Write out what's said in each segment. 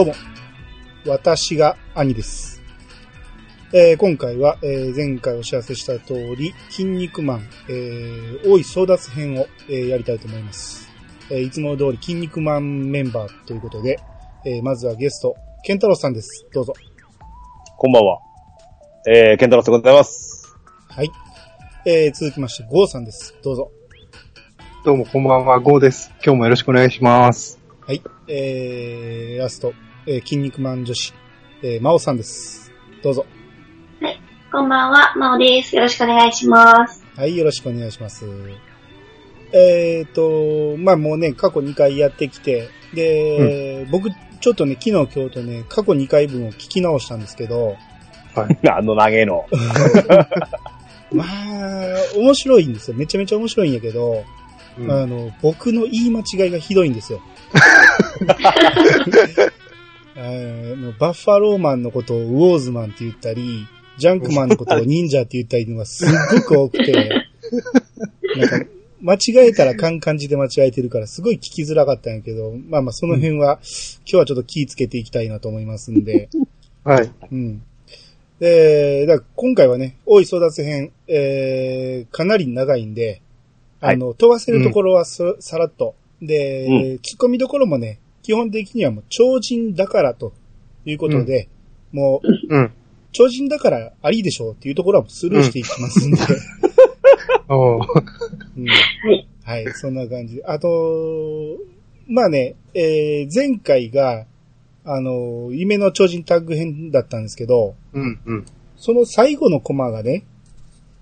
どうも、私が兄です。えー今回は、えー前回お知らせした通り、筋肉マン、えー大い争奪編を、えーやりたいと思います。えーいつも通り筋肉マンメンバーということで、えーまずはゲスト、ケンタロウさんです。どうぞ。こんばんは。えー、ケンタロスでございます。はい。えー続きまして、ゴーさんです。どうぞ。どうもこんばんは、ゴーです。今日もよろしくお願いします。はい。えー、ラスト、えー筋肉マン女子、えー、マオさんです。どうぞ。こんばんは、まおです。よろしくお願いします。はい、よろしくお願いします。えっ、と、まあもうね、過去2回やってきて、で、僕、ちょっとね、昨日今日とね、過去2回分を聞き直したんですけど、あの投げの？まあ、面白いんですよ。めちゃめちゃ面白いんやけど、うんあの、僕の言い間違いがひどいんですよ。バッファローマンのことをウォーズマンって言ったり、ジャンクマンのことを忍者って言ったりのがすっごく多くて、なんか、間違えたらカンカンじで間違えてるからすごい聞きづらかったんやけど、まあまあその辺は、今日はちょっと気ぃつけていきたいなと思いますんで、はい。うん。で、だ今回はね、大い争奪編、えー、かなり長いんで、あの、飛ばせるところはさ,、さらっと。で、うん突っ込みどころもね、基本的にはもう超人だからということで、もう、うん。超人だからありでしょうっていうところはスルーしていきますんで、はい。はい、そんな感じで。あと、まあね、えー、前回が、あの、夢の超人タッグ編だったんですけど、うん、うん。その最後のコマがね、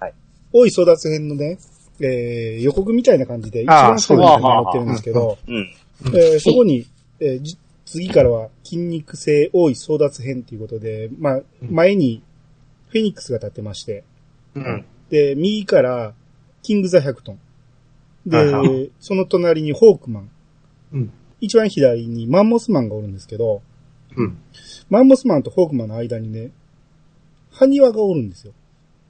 はい。大い争奪編のね、えー予告みたいな感じで、一番最後に載ってるんですけど、うん。えーそこに、えーじ次からは筋肉性大い争奪編ということで、まあ、前にフェニックスが立ってまして、うん。で、右からキングザ・100トン。でその隣にホークマン。うん。一番左にマンモスマンがおるんですけど、うん。マンモスマンとホークマンの間にね、ハニワがおるんですよ。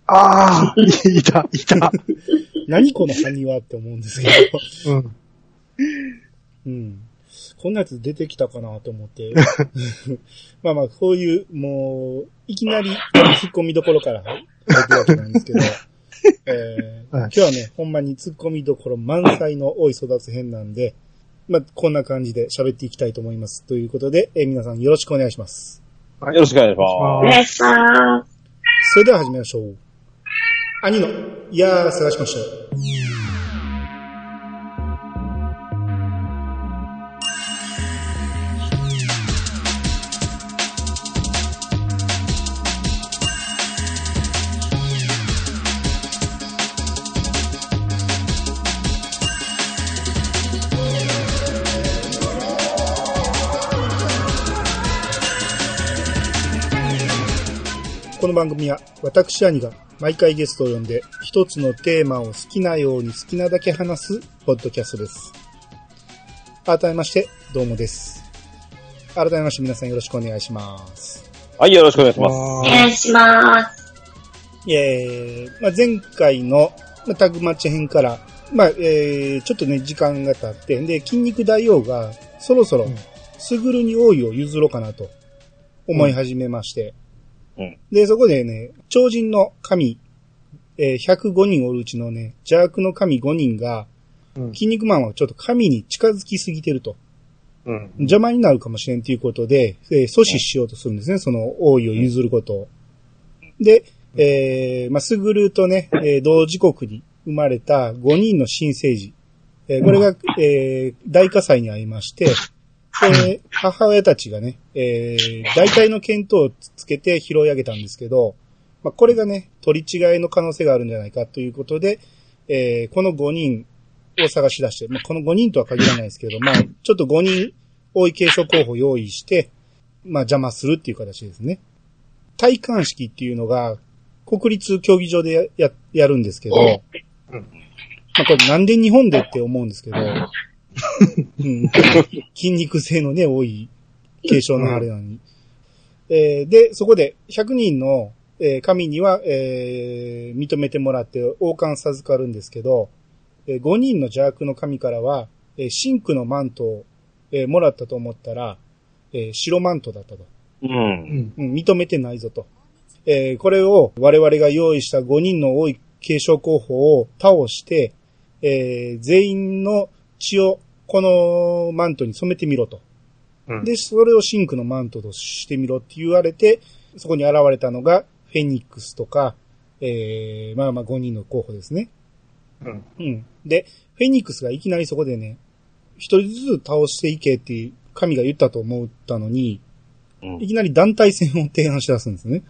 ああ、いた、いた。何このハニワって思うんですけど。うん。うん。こんなやつ出てきたかなと思って。まあまあ、こういう、もう、いきなり突っ込みどころから入ってるわけなんですけど、えーはい今日はね、ほんまに突っ込みどころ満載の多い育つ編なんで、まあ、こんな感じで喋っていきたいと思います。ということで、えー皆さんよろしくお願いします。よろしくお願いしまお願いします。それでは始めましょう。兄の、いやー、探しましたよ。の番組は私兄が毎回ゲストを呼んで一つのテーマを好きなように好きなだけ話すポッドキャストです。改めまして、どうもです。改めまして皆さんよろしくお願いします。す。はい、よろしくお願いします。お願いします。えー、まあ、前回のまあタグマッチ編から、まあ、えー、ちょっとね、時間が経って、で、筋肉大王がそろそろうん、スグルに王位を譲ろうかなと思い始めまして、うん。で、そこでね、超人の神、えー105人おるうちのね、邪悪の神5人が、うん。筋肉マンはちょっと神に近づきすぎてると。うん。邪魔になるかもしれんということで、えー阻止しようとするんですね、その王位を譲ることを。で、えー、まあ、スグルとね、えー同時刻に生まれた5人の新生児。えーこれが、えー大火災に遭いまして、で母親たちがね、えー大体の見当をつけて拾い上げたんですけど、まあ、これがね、取り違いの可能性があるんじゃないかということで、えーこの5人を探し出して、まあ、この5人とは限らないですけど、まあ、ちょっと5人、多い継承候補を用意して、まあ、邪魔するっていう形ですね。体感式っていうのが、国立競技場でや、や、やるんですけど、うんまあ、これなんで日本でって思うんですけど、うん、筋肉性のね、多い継承のあれなのに。えーで、そこで100人の、えー神には、えー認めてもらって王冠授かるんですけど、えー5人の邪悪の神からは、えー真紅のマントを、えーもらったと思ったら、えー白マントだったと。うん。うん。うん、認めてないぞと。えーこれを我々が用意した5人の多い継承候補を倒して、えー全員の血をこのマントに染めてみろと。うん。で、それをシンクのマントとしてみろって言われて、そこに現れたのがフェニックスとか、えーまあまあ5人の候補ですね。うん。うん。で、フェニックスがいきなりそこでね、一人ずつ倒していけっていう神が言ったと思ったのに、うんいきなり団体戦を提案し出すんですね。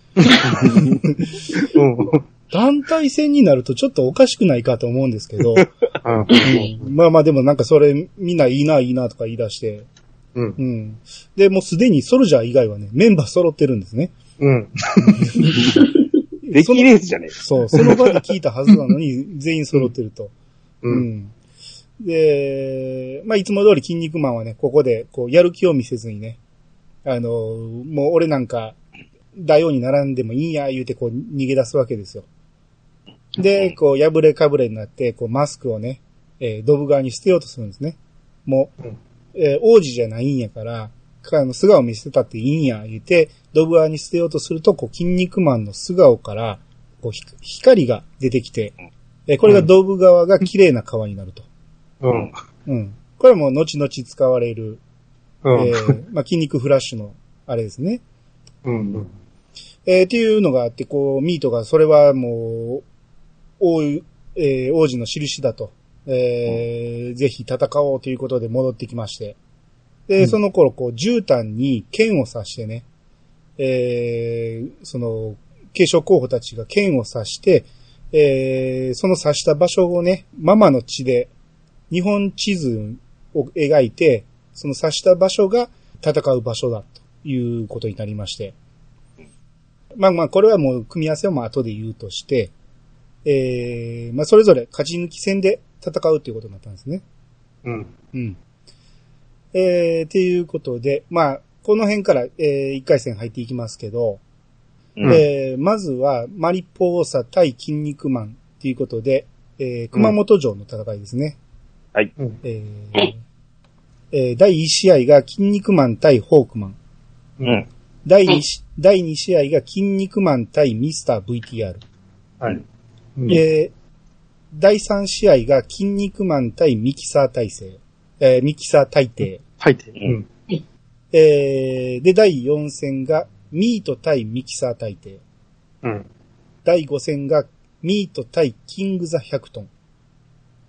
うん。団体戦になるとちょっとおかしくないかと思うんですけど、うん。まあまあでもなんかそれみんないいないいなとか言い出して、うんう。ん。で、もうすでにソルジャー以外はね、メンバー揃ってるんですね。うん。できレースじゃねえか。そう、その場で聞いたはずなのに全員揃ってると。う。うんん。で、まあいつも通り筋肉マンはね、ここでこうやる気を見せずにね、あの、もう俺なんか大王に並んでもいいや言うてこう逃げ出すわけですよ。で、こう破れかぶれになって、こうマスクをね、えードブ側に捨てようとするんですね。もう、うんえー王子じゃないんやから、あの、素顔見せたっていいんや、言って、ドブ側に捨てようとすると、こう、筋肉マンの素顔から、こう、ひ光が出てきて、えーこれがドブ側が綺麗な川になると。うん。うん。これはもう後々使われる、うん。えーまあ、筋肉フラッシュの、あれですね。うん。えーっていうのがあって、こう、ミートが、それはもう、王、えー王子の印だと。えーぜひ戦おうということで戻ってきまして。で、うんその頃、こう、絨毯に剣を刺してね、えーその、継承候補たちが剣を刺して、えーその刺した場所をね、ママの血で、日本地図を描いて、その刺した場所が戦う場所だということになりまして。まあまあ、これはもう組み合わせはもう後で言うとして、えー、まあそれぞれ勝ち抜き戦で戦うということになったんですね。うん。うん。えー、っていうことで、まあ、この辺から、えー、一回戦入っていきますけど、うんえー、まずは、マリポーサ対筋肉マンということで、えー、熊本城の戦いですね。うん。えーえー第1試合が筋肉マン対ホークマン。うん。第2し、第2試合が筋肉マン対ミスター VTR。はい。うんえー第3試合が筋肉マン対ミキサー体制。えーミキサー大帝。入って。うん。えーで、第4戦がミート対ミキサー大帝。うん。第5戦がミート対キングザ100トン。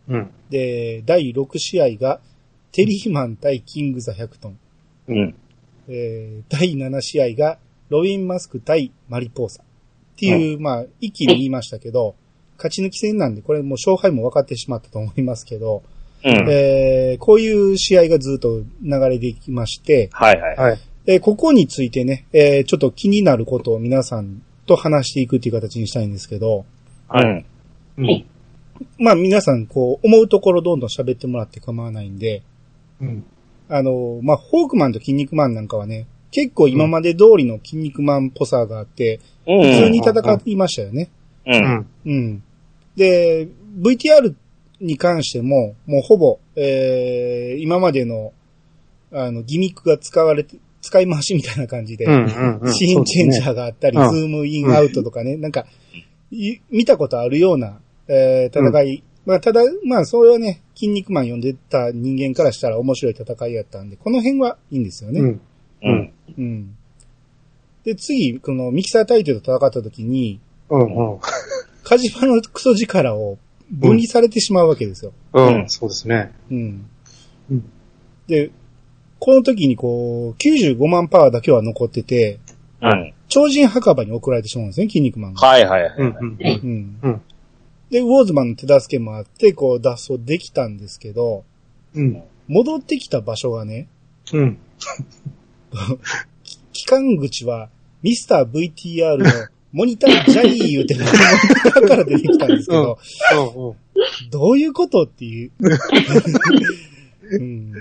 うん。で、第6試合がテリーマン対キングザ100トン。うん。えー第7試合がロビン・マスク対マリポーサ。っていう、まあ、一気に言いましたけど、勝ち抜き戦なんで、これもう勝敗も分かってしまったと思いますけど、うん。えーこういう試合がずっと流れていきまして、はいはい。はい。えーここについてね、えーちょっと気になることを皆さんと話していくっていう形にしたいんですけど、うん。うん。まあ皆さんこう思うところどんどん喋ってもらって構わないんで、うん。あの、まあ、ホークマンと筋肉マンなんかはね、結構今まで通りの筋肉マンっぽさがあって、うん。普通に戦っていましたよね。う。うんん。うん。で、VTR に関しても、もうほぼ、えー、今までの、あの、ギミックが使われて、使い回しみたいな感じで、うん。うん。うん。シーンチェンジャーがあったり、うんズームインアウトとかね、なんか、い見たことあるような、えー戦い。まあ、ただ、まあ、それはね、筋肉マン読んでた人間からしたら面白い戦いやったんで、この辺はいいんですよね。うん。うん。うん。で、次、このミキサー大帝と戦った時に、うん。うん。カジパのクソ力を分離されてしまうわけですよ。うん。そうですね。うん。うんで、この時にこう、95万パワーだけは残ってて、うん。超人墓場に送られてしまうんですね、筋肉マンが。はいはいはい。うん。うん。うん。うんで、ウォーズマンの手助けもあって、こう、脱走できたんですけど、うん。戻ってきた場所がね、うん。機関口は、ミスター VTR のモニタージャイー言うて、モニターから出てきたんですけど、うん。どういうことっていう。うん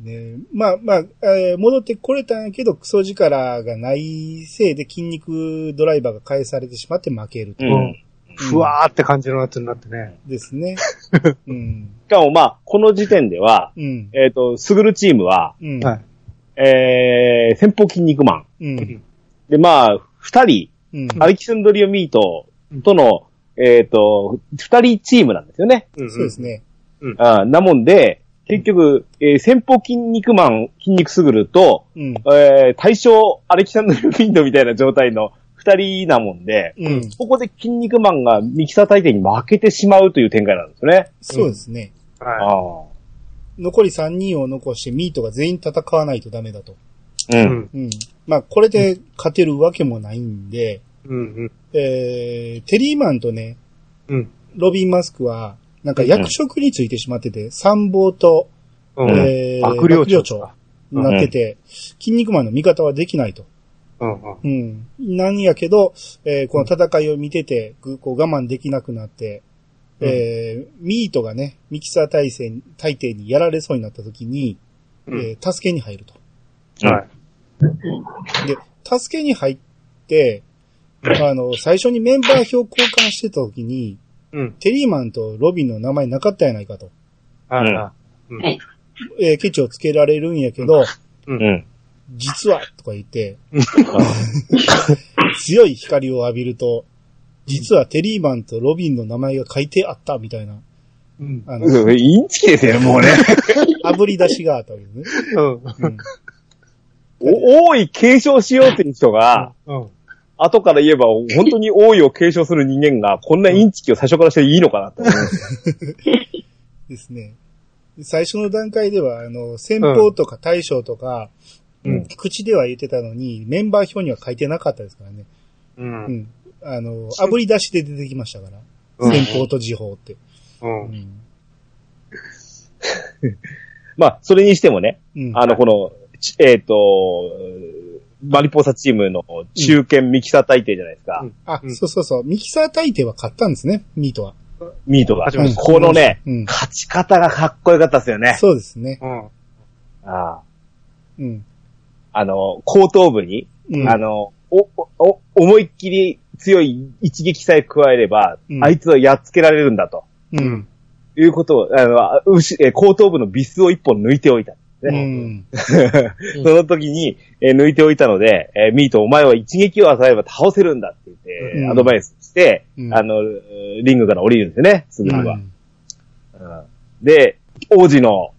ねまあまあ、えー戻ってこれたんやけど、クソ力がないせいで筋肉ドライバーが返されてしまって負けると。うん。ふわーって感じのやつになってね。ですね。うん。しかもまあ、この時点では、うん。えっと、スグルチームは、うん。はい。えー、先方筋肉マン。うん。で、まあ、二人、うん。アレキサンドリオ・ミートとの、えっ、と、二人チームなんですよね。うんそうです。ね。あなもんで、結局、えー先方筋肉マン、筋肉すぐると、うん。えー対象アレキサンドリオ・ミートみたいな状態の二人なもんで、うん。ここで筋肉マンがミキサー大帝に負けてしまうという展開なんですよね。そうですね。はあ残り3人を残してミートが全員戦わないとダメだと。あ。うい。ん。うん。うん。まあ、これで勝てるわけもないんで、うん。えー、テリーマンとね、うん。ロビン・マスクは、なんか役職についてしまってて、参謀と、うん。えー、幕僚長長になってて、筋肉マンの味方はできないと。うん。うん。なんやけど、えーこの戦いを見てて、ぐこう我慢できなくなって、えーミートがね、ミキサー大戦、大帝にやられそうになった時に、うんえー助けに入ると。はい。で、助けに入って、あの、最初にメンバー表交換してた時に、うん。テリーマンとロビンの名前なかったやないかと。はい。はい。えーケチをつけられるんやけど、うん。実は、とか言って、強い光を浴びると、実はテリーマンとロビンの名前が書いてあったみたいな、うん。あの、うんインチキですよね、もうね。炙り出しがあったわけですね。うん。うん。お多い継承しようっていう人が、うん。後から言えば、本当に王位を継承する人間が、こんなインチキを最初からしていいのかなと思います。ですね。最初の段階では、あの、先方とか大将とか、うん口では言ってたのに、メンバー表には書いてなかったですからね。う。うんん。あの、炙り出しで出てきましたから。うん先方と時報って。う。うんん。まあ、それにしてもね、うん。あの、この、ちえっ、と、マリポーサチームの中堅ミキサー大帝じゃないですか。うんあ、うんそうそうそう。ミキサー大帝は買ったんですね、ミートは。ミートが。このね、うん。勝ち方がかっこよかったですよね。そうですね。うん。あうん。あの、後頭部に、うん。あの、お、お、思いっきり強い一撃さえ加えれば、うんあいつはやっつけられるんだと。ううんん。いうことを、あの、うし、え後頭部のビスを一本抜いておいた。うね ん。その時に、えー抜いておいたので、えーミートお前は一撃を与えれば倒せるんだって言って、うんアドバイスして、うんあの、リングから降りるんですよね、すぐうんには。うんで、王子の好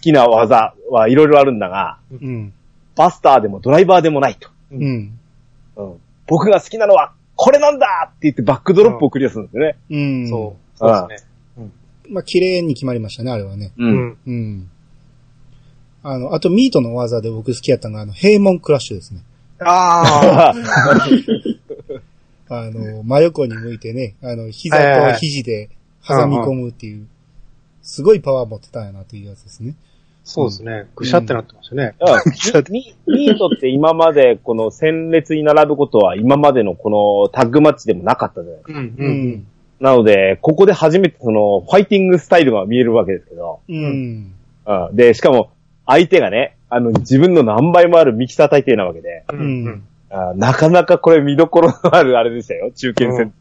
きな技はいろいろあるんだが、うん。バスターでもドライバーでもないと。うん。うん僕が好きなのはこれなんだって言ってバックドロップをクリアするんですよね。うん。そう。そうですね。まあ、綺麗に決まりましたね、あれはね。う。うんん。うん。あの、あと、ミートの技で僕好きやったのが、あの、平門クラッシュですね。ああ。あの、真横に向いてね、あの、膝と肘で挟み込むっていう、すごいパワー持ってたんやなっていうやつですね。そうですね。ぐしゃってなってましたね。うんミミートって今までこの戦列に並ぶことは今までのこのタッグマッチでもなかったじゃないですか。うん。ううん。ん。なので、ここで初めてそのファイティングスタイルが見えるわけですけど、うん。うん、で、しかも相手がね、あの自分の何倍もあるミキサー大帝なわけで、ううんん。あなかなかこれ見どころのあるあれでしたよ、中堅戦。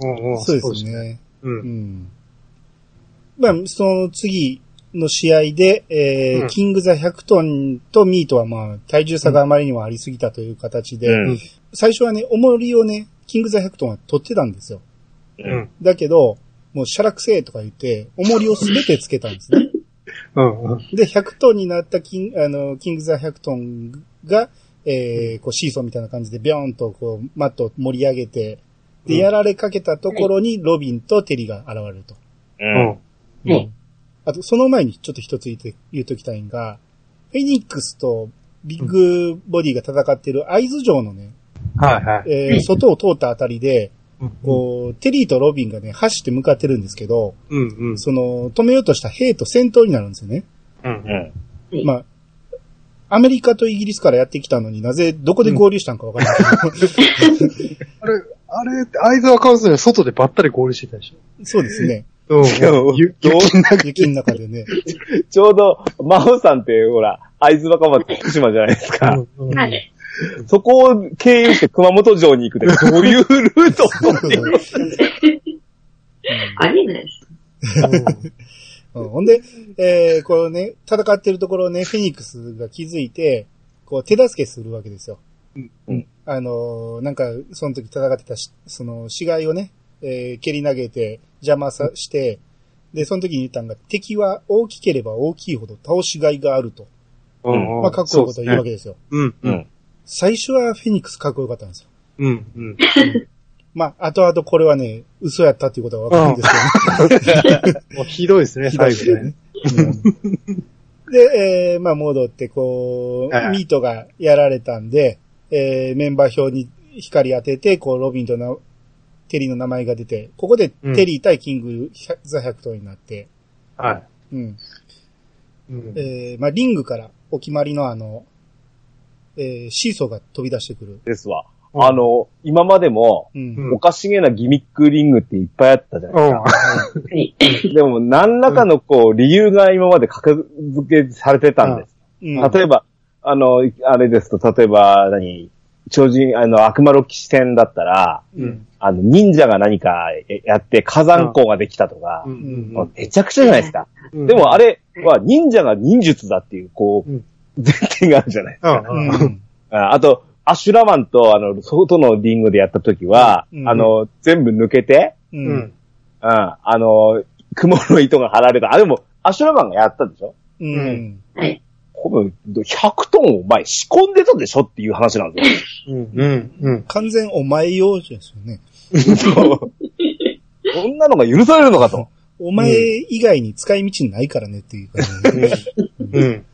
うん。うん。そうです。ね。う。うんん。まあ、その次の試合で、えーうんキングザ100トンとミートはまあ、体重差があまりにもありすぎたという形で、うん最初はね、重りをね、キングザ100トンは取ってたんですよ。うん。だけど、もう、シャラクセーとか言って、重りをすべてつけたんですね。うん。で、100トンになったキン、あの、キングザ100トンが、えー、こう、シーソーみたいな感じで、ビョーンと、こう、マットを盛り上げて、で、うんやられかけたところに、ロビンとテリが現れると。うん。うん。はいあと、その前にちょっと一つ言って、言っときたいんが、フェニックスとビッグボディが戦ってる合図城のね、はいはい。えー外を通ったあたりで、うん。こう、テリーとロビンがね、走って向かってるんですけど、うん。うん。その、止めようとした兵と戦闘になるんですよね。うん。うん。まあ、アメリカとイギリスからやってきたのになぜ、どこで合流したんかわからないけあれ、あれ、合図はカウンスには外でばったり合流してたでしど、そうですね。ょ。うん。雪の中雪の中でね。ちょうど、マオさんって、ほら、会津若松福島じゃないですか。うんうんはい。そこを経由して熊本城に行くで、どういうルートっていう ありえないです。うんほんで、えー、こうね、戦ってるところをね、フェニックスが気づいて、こう手助けするわけですよ。うんうんあのーなんか、その時戦ってたし、その、死骸をね、えー蹴り投げて邪魔さして、で、その時に言ったのが、敵は大きければ大きいほど倒しがいがあると。うんまあ、かっこいいことを言うわけですよ。うん、う。うんん。最初はフェニックスかっこよかったんですよ。うん、うん。まあ、後々これはね、嘘やったっていうことはわかるんですけどね。もうひどいですね、ひどい最後ね。うんで、えーまあ戻って、こう、はいミートがやられたんで、えーメンバー表に光当てて、こう、ロビンとなテリーの名前が出て、ここでうんテリー対キングザ・100トンになって、はうん。い。うんえーまあリングからお決まりのあの、えーシーソーが飛び出してくる。ですわ。あの、今までも、うん。うんおかしげなギミックリングっていっぱいあったじゃないですか。うん。でも、何らかのこう、理由が今まで格付けされてたんです。うん。例えば、あの、あれですと、例えば、何、超人、あの、悪魔ロ騎士戦だったら、うん。あの、忍者が何かやって火山港ができたとかう、ん。もうめちゃくちゃじゃないですか。うんでもあれは忍者が忍術だっていう、こううん、前提があるじゃないですか。うん。うん。ああと、アシュラマンと、あの、外のリングでやった時は、うんあの、全部抜けて、う。うんん。うん、あの、雲の糸が張られた。あ、でも、アシュラマンがやったでしょ？うん。はい。この100トンを前仕込んでたでしょっていう話なんですよ。うん。うん。うん。完全お前用ですよね。そうそんなのが許されるのかと。お前以外に使い道ないからねっていう感じで、うん。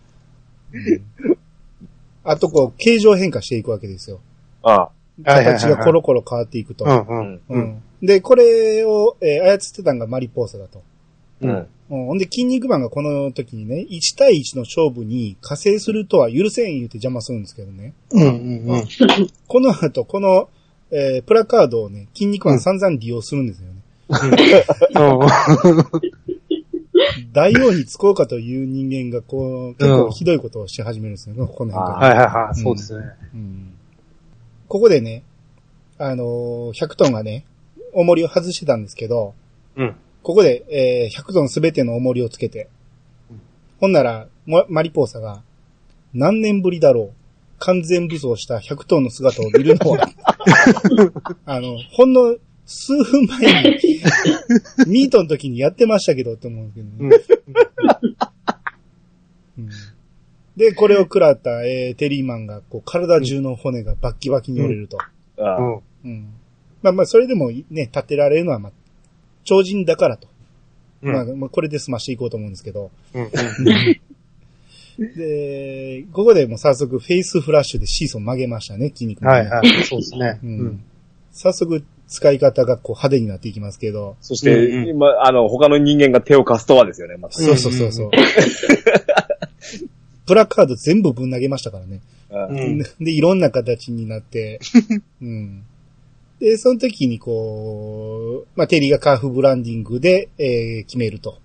あとこう、形状変化していくわけですよ。あはいはいはい形がコロコロ変わっていくと。うん。あうん。うんで、これを、えー操ってたのがマリポーサだと。うん。うんうん、ほんで、筋肉マンがこの時にね、1対1の勝負に加勢するとは許せん言うて邪魔するんですけどね。うん。うん。この後、この、えープラカードをね、筋肉マン散々利用するんですよね。大王に使おうかという人間が、こう、結構ひどいことをし始めるんですよね、この辺から。はいはいはい。そうですね。うんここでね、あのー100トンがね、重りを外してたんですけど、うん。ここで、えー100トンすべての重りをつけて、ほんなら、もマリポーサが、何年ぶりだろう完全武装した100トンの姿を見るのは、あの、ほんの数分前に、ミートの時にやってましたけどって思うんですけどね。うんで、これを食らった、えーテリーマンが、こう、体中の骨がバッキバキに折れると。あうん。うん。まあまあ、それでもね、立ってられるのは、まあ、超人だからと。うんまあ、まあ、これで済ましていこうと思うんですけど。うん。で、ここでもう早速、フェイスフラッシュでシーソン曲げましたね、筋肉はいはい。そうですね。ううんん。早速、使い方がこう派手になっていきますけど。そして、うんうん今、あの、他の人間が手を貸すとはですよね、また。そうそうそうそう。プラカード全部ぶん投げましたからね。うんうんで、いろんな形になって、うん。で、その時にこう、まあ、テリーがカーフブランディングで、えー決めると。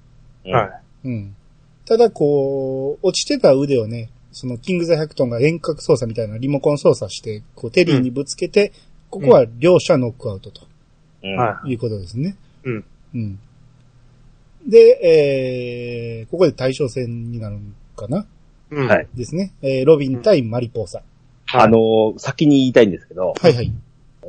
はうん。ただこう、落ちてた腕をね、そのキングザ100トンが遠隔操作みたいなリモコン操作して、こうテリーにぶつけて、ここは両者ノックアウトとうんい。はいうことですね。うん。うん。で、えー、ここで対象戦になるんかな？い。うんはい。ですね。えー、ロビン対マリポーサ。あの、先に言いたいんですけど、はいはい。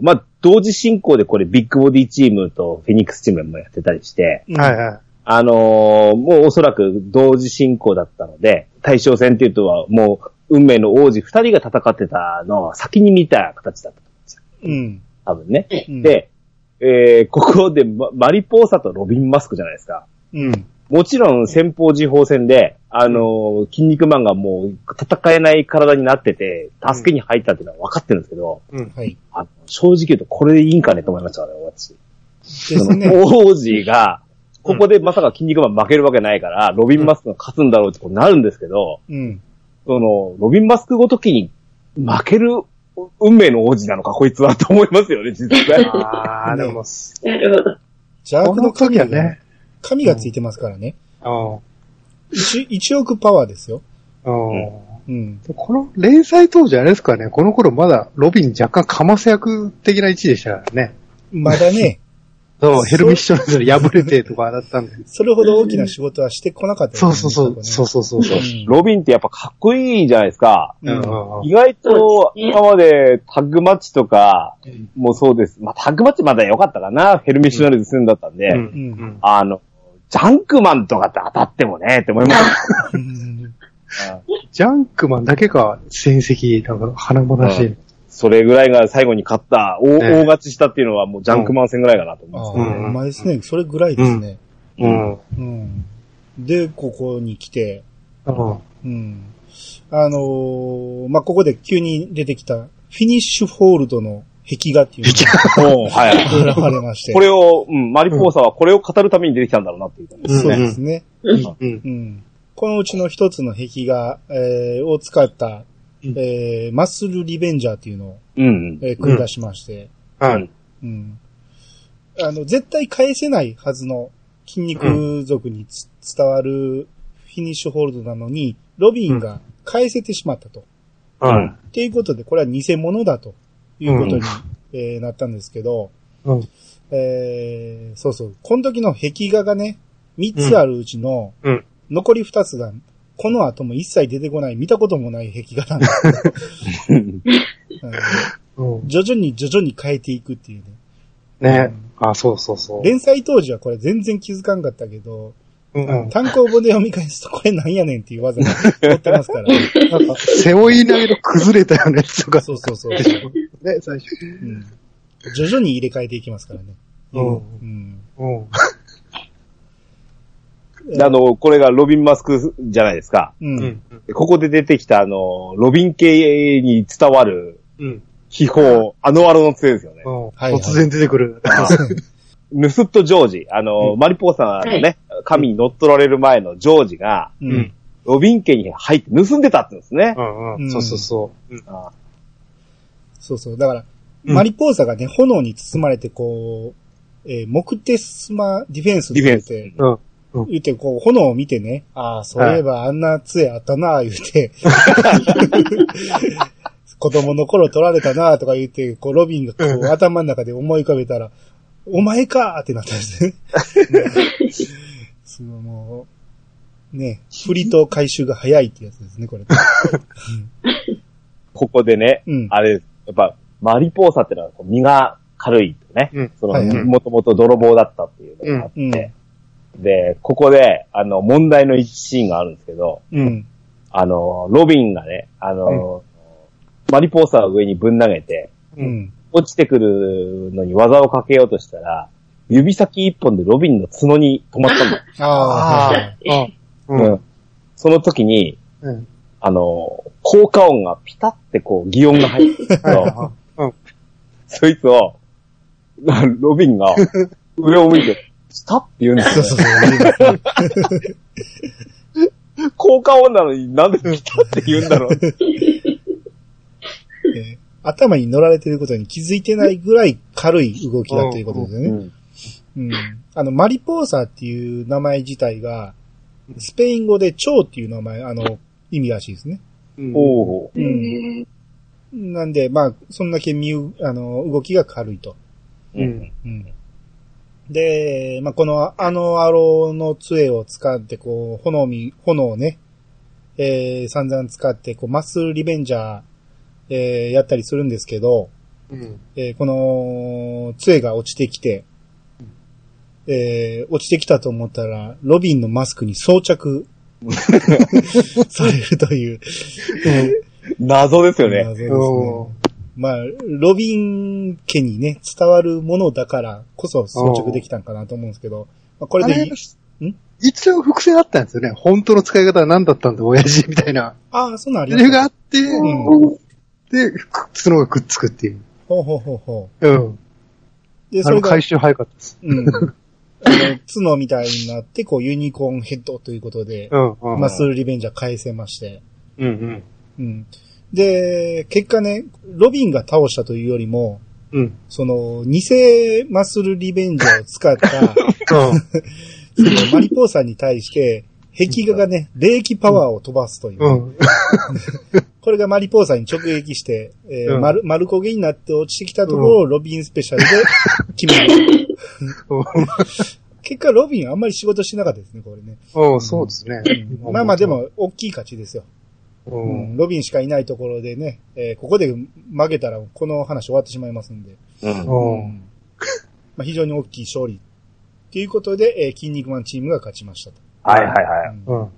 まあ、同時進行でこれビッグボディチームとフェニックスチームもやってたりして、うんはいはい。あのーもうおそらく同時進行だったので、対象戦っていうとはもう運命の王子二人が戦ってたのは先に見た形だったうん。多分ね。うん、で、えー、ここでママリポーサとロビンマスクじゃないですか。うん。もちろん先方時報戦で、あのー筋肉マンがもう戦えない体になってて、助けに入ったっていうのは分かってるんですけど、うん。はい。正直言うとこれでいいんかねと思いましたね、私。ですね。王子が、ここでまさか筋肉マン負けるわけないから、ロビンマスクが勝つんだろうってことになるんですけど、うん。その、ロビンマスクごときに負ける運命の王子なのか、こいつはと思いますよね、実際。ああ、でも、なるほど。邪悪の神はね神がついてますからね。あ一一億パワーですよ。あ。うん。この連載当時あれですかね、この頃まだロビン若干かませ役的な位置でしたからね。まだね、そう、ヘルミッションで破れてとかだったんで。それほど大きな仕事はしてこなかったねそうそう。そうそうそうそう。うんロビンってやっぱかっこいいじゃないですか。うん意外と今までタッグマッチとかうんもそうです。まあタッグマッチまだ良かったかな。ヘルミッショナルで済んだったんで。うんうんあの、ジャンクマンとかって当たってもね、って思いました。うんジャンクマンだけが戦績、なんか、華々しい。それぐらいが最後に勝った、大ね大勝ちしたっていうのはもうジャンクマン戦ぐらいかなと思ああ、うんですうんまですね。それぐらいですね。うん。うん。で、ここに来て、うん。うん。あのーまあ、ここで急に出てきた、フィニッシュフォールドの壁画っていうけど。おうはい。れまして。これを、うん、マリポーサはこれを語るために出てきたんだろうなっていう感じですそうね。ですね。うん。うん。このうちの一つの壁画、えーを使った、えーマッスルリベンジャーっていうのを、うん。えー組み出しまして、はい。うん。あの、絶対返せないはずの筋肉族につ伝わるフィニッシュホールドなのに、ロビンが返せてしまったと。はい。っていうことで、これは偽物だということに、えーなったんですけど、うん。えーそうそう。この時の壁画がね、3つあるうちの、うん残り2つが、この後も一切出てこない、見たこともない壁画なんですけど、う んうん。徐々に徐々に変えていくっていうね。ね。あ、そうそうそう。連載当時はこれ全然気づかんかったけど、うんうん。単行本で読み返すとこれなんやねんっていう技が載ってますから。なんか、背負い投げの崩れたようなやつとか。そうそうそう。ね、最初。うん徐々に入れ替えていきますからね。うんうんうん。であの、これがロビンマスクじゃないですか。うん。ここで出てきたあの、ロビン系に伝わるうん。秘宝、あのあのの杖ですよね。うん。はい突然出てくる。ヌスット・ジョージ、あの、マリポーさんのね、神に乗っ取られる前のジョージが、ううんん。ロビン家に入って盗んでたってんですねう。んううんん。そうそうそう。うんあそうそう。だから、うんマリポーサがね、炎に包まれて、こう、えーモクテスマディフェンスって言っディフェンス。て、うん。言って、こう、炎を見てね、ああ、そういえばあんな杖あったな、言って、子供の頃取られたな、とか言って、こう、ロビンがこう、頭の中で思い浮かべたら、お前かーってなったんですね。すごいもう、ね、振りと回収が早いってやつですね、これ。ここでね、うん。あれ、やっぱ、マリポーサってのはこう身が軽いとね。うん。その、もともと泥棒だったっていうのがあって、うんで、ここで、あの、問題の一シーンがあるんですけど、うん。あの、ロビンがね、あの、マリポーサを上にぶん投げて、う。ん。落ちてくるのに技をかけようとしたら、指先一本でロビンの角に止まったんだよ。ああ、その時に、うん。あの、効果音がピタってこう、擬音が入ってるんですけど、うん。そいつを、ロビンが上を向いて、スタって言うんですよ。そうそうそう。効果音なのになんでピタって言うんだろう。えー頭に乗られてることに気づいてないぐらい軽い動きだということですよね。うんうん。あの、マリポーサっていう名前自体が、スペイン語で蝶っていう名前、あの、意味らしいですね。おううん。なんで、まあ、そんだけ見う、あの、動きが軽いと。うん。うん。で、まあ、この、あのアロの杖を使って、こう、炎み、炎をね、えー、散々使って、こう、マッスルリベンジャー、えー、やったりするんですけど、うん。えーこの、杖が落ちてきて、えー落ちてきたと思ったら、ロビンのマスクに装着 されるという。謎ですよね。謎ですね。まあ、ロビン家にね、伝わるものだからこそ装着できたんかなと思うんですけど、まあ、これでいい、ん？一応伏線あったんですよね。本当の使い方は何だったんだ、親父みたいな。ああ、そんなんありそました。れがあって、うんで、く角がくっつくっていう。ほうほうほうほうん。う。で、それが回、収早かったです。うん。あの、角みたいになって、こう、ユニコーンヘッドということで、うん。うん。マッスルリベンジャー返せまして、うんうん。うん。で、結果ね、ロビンが倒したというよりも、うん。その、偽マッスルリベンジャーを使った、そのマリポーさんに対して、壁画がね、霊気パワーを飛ばすという。うん。これがマリポーさんに直撃して、えーうん丸、丸焦げになって落ちてきたところをロビンスペシャルで決める。結果、ロビンあんまり仕事してなかったですね、これね。うん、そうですね。うんまあまあでも、大きい勝ちですよ。う。うんん、ロビンしかいないところでね、えーここで負けたらこの話終わってしまいますんで。うん。うん。まあ、非常に大きい勝利。ということで、えー筋肉マンチームが勝ちましたと。はいはいはい。うんうん。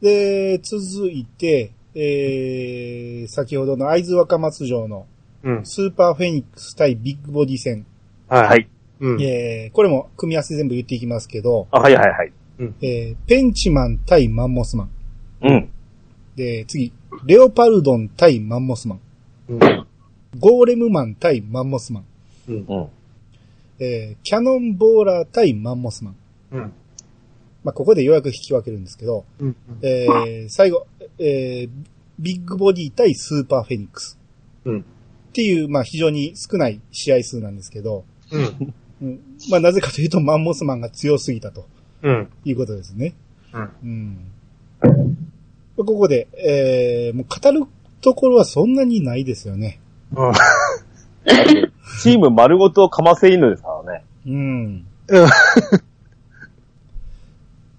で、続いて、えー、先ほどの会津若松城のうん。スーパーフェニックス対ビッグボディ戦。はい。はい。うん。えー、これも組み合わせ全部言っていきますけど、あ、はいはいはい。えー、ペンチマン対マンモスマン。うん。で、次、レオパルドン対マンモスマン。うん。ゴーレムマン対マンモスマン。うん。うん。えー、キャノンボーラー対マンモスマン。うん。まあ、ここでようやく引き分けるんですけど、うん。えー、最後、えー、ビッグボディ対スーパーフェニックス。うん。っていう、まあ、非常に少ない試合数なんですけど、うん。うん、まあ、なぜかというと、マンモスマンが強すぎたとうん。いうことですね。うん。うん。ここで、えー、もう語るところはそんなにないですよね。うん。チーム丸ごとかませ犬ですからね。うん。うん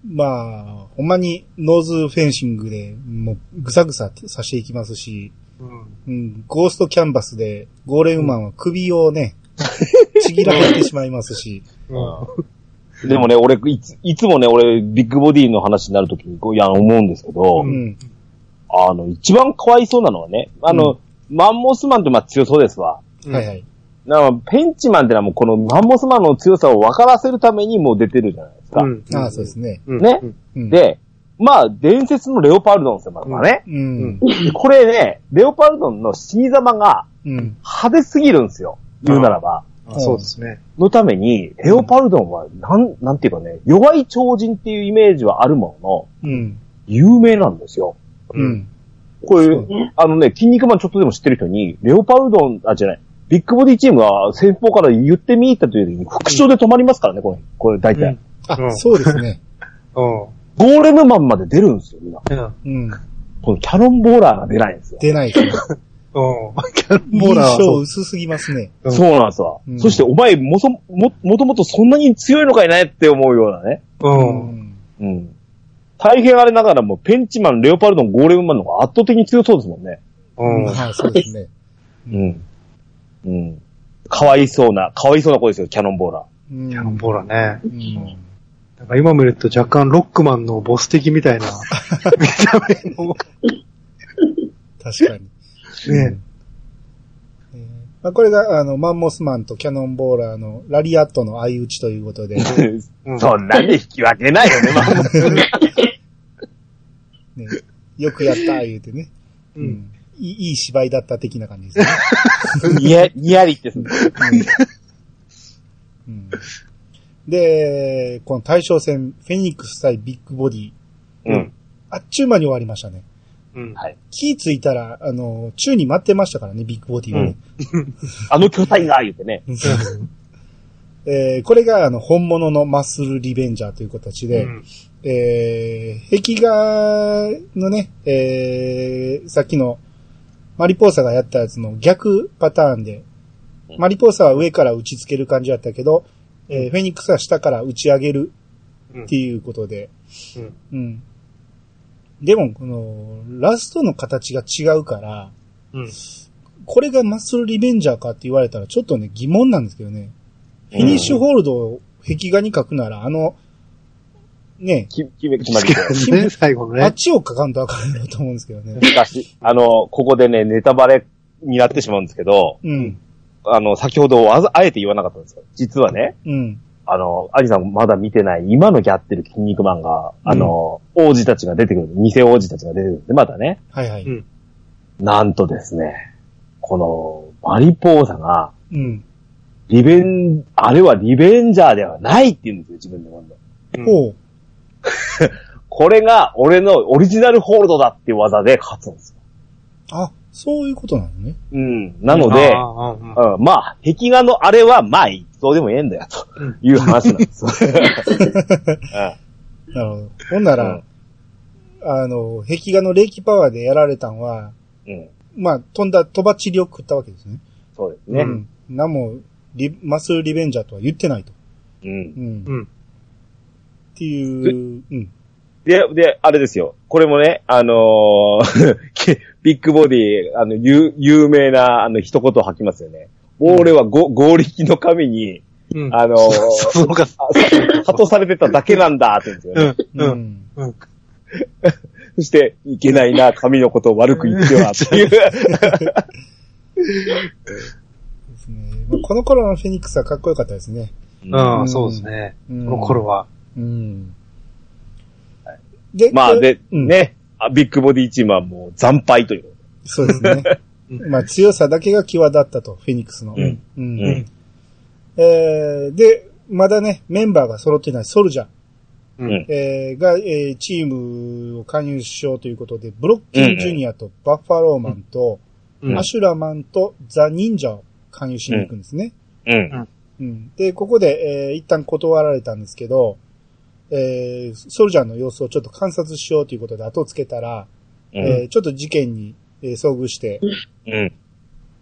まあ、ほんまにノーズフェンシングで、もうぐさぐささしていきますし、うん。うん、ゴーストキャンバスで、ゴーレムマンは首をね、ちぎられてしまいますし、うん。でもね、俺、いつ、いつもね、俺、ビッグボディの話になるときに、こう、いや、思うんですけど、うん、あの、一番かわいそうなのはね、あの、マンモスマンってまあ強そうですわ。はいはい。だからペンチマンってのはもうこのマンモスマンの強さを分からせるためにもう出てるじゃないですか。うん。ああ、そうですね。うん。ねうん、で、まあ、伝説のレオパルドンですよ、まだね。うん、でこれね、レオパルドンの死に様がうん、派手すぎるんですよ。言うならば。あそうですね。のために、レオパルドンは、なん、なんていうかね、弱い超人っていうイメージはあるものの、うん、有名なんですよ。うん、これそう、あのね、筋肉マンちょっとでも知ってる人に、レオパルドン、あ、じゃない、ビッグボディチームが先方から言ってみたという時に、副賞で止まりますからね、これ、これ大体。うんあ、うんそうですね。うん。ゴーレムマンまで出るんですよ、みんな。うん。うん、このキャノンボーラーが出ないんですよ。出ないですね。うん。キャンボー印ラーはそう。象薄すぎますね。うんそうなんですわ。うんそして、お前もそ、も、もともとそんなに強いのかいねって思うようなね。う。うんん。うん。大変あれながらも、ペンチマン、レオパルドン、ゴーレムマンの方が圧倒的に強そうですもんね。うん。はい、そうですね。うん。うん。かわいそうな、かわいそうな子ですよ、キャノンボーラー。うんキャノンボーラーね。うんなんか今見ると若干ロックマンのボス的みたいな 見た目の。確かに。ね。えーまあ、これが、あの、マンモスマンとキャノンボーラーのラリアットの相打ちということで、う んそんなんで引き分けないよね、まあ。ね、よくやった、言うてね。う。うんん。いいいい芝居だった的な感じですね。にや、にやりってすんのうんで、この対象戦、フェニックス対ビッグボディ、うん。あっちゅう間に終わりましたね。うん。はい。気ついたら、あの、宙に待ってましたからね、ビッグボディはね。あの巨体が、言うてね。えーこれが、あの、本物のマッスルリベンジャーという形で、うんえー、壁画のね、えー、さっきのマリポーサがやったやつの逆パターンで、マリポーサは上から打ち付ける感じだったけど、えーフェニックスは下から打ち上げるっていうことで、うん。うん。でも、この、ラストの形が違うから、うん。これがマッスルリベンジャーかって言われたらちょっとね、疑問なんですけどね。フィニッシュホールドを壁画に書くなら、あの、ね、き、決め、決まりで。ね、最後のね。あっちを書かんとあかんと思うんですけどね。しかし、あの、ここでね、ネタバレになってしまうんですけど、うん。あの、先ほどあえて言わなかったんですけど、実はね、うん。あの、アリさんまだ見てない、今のギャってる筋肉マンが、あの、王子たちが出てくる、偽王子たちが出てくるんで、またね、はいはい。うんなんとですね、この、マリポーサが、うん。リベン、あれはリベンジャーではないって言うんですよ、自分で今度。うんほう。これが俺のオリジナルホールドだっていう技で勝つんですよ。あ、そういうことなのね。うん。なので、うんうん、まあ、壁画のあれは、まあ、どうでもええんだよ、という話なんです。うんなるほど。ほんなら、あの、壁画の霊気パワーでやられたんは、うん。まあ、飛んだ、飛ばちりを食ったわけですね。そうですね。うん。なんも、リマスリベンジャーとは言ってないと。うん。うん。っうん。ていう、うん。で、で、あれですよ。これもね、あのー ビッグボディ、あの、有有名な、あの、一言を吐きますよね。俺はご、合力の神に、うん。あのーそうか。あさ鳩されてただけなんだって言うんですよね。うん。う。うんん。うん。そして、いけないな、神のことを悪く言っては、っていう。ですね。まあ、この頃のフェニックスはかっこよかったですね。うん、そうですね。うんこの頃は。うん。で、まあ、で、うんね、あビッグボディチームはもう惨敗という。そうですね。まあ、強さだけが際立ったと、フェニックスの。うん。うんうんえーで、まだね、メンバーが揃ってないソルジャー、うん。えーが、えーチームを加入しようということで、ブロッキンジュニアとバッファローマンと、うんアシュラマンとザ・忍者を加入しに行くんですね。うん。うんで、ここで、えー一旦断られたんですけど、えーソルジャーの様子をちょっと観察しようということで後をつけたら、うん。えーちょっと事件に、えー遭遇して、うん。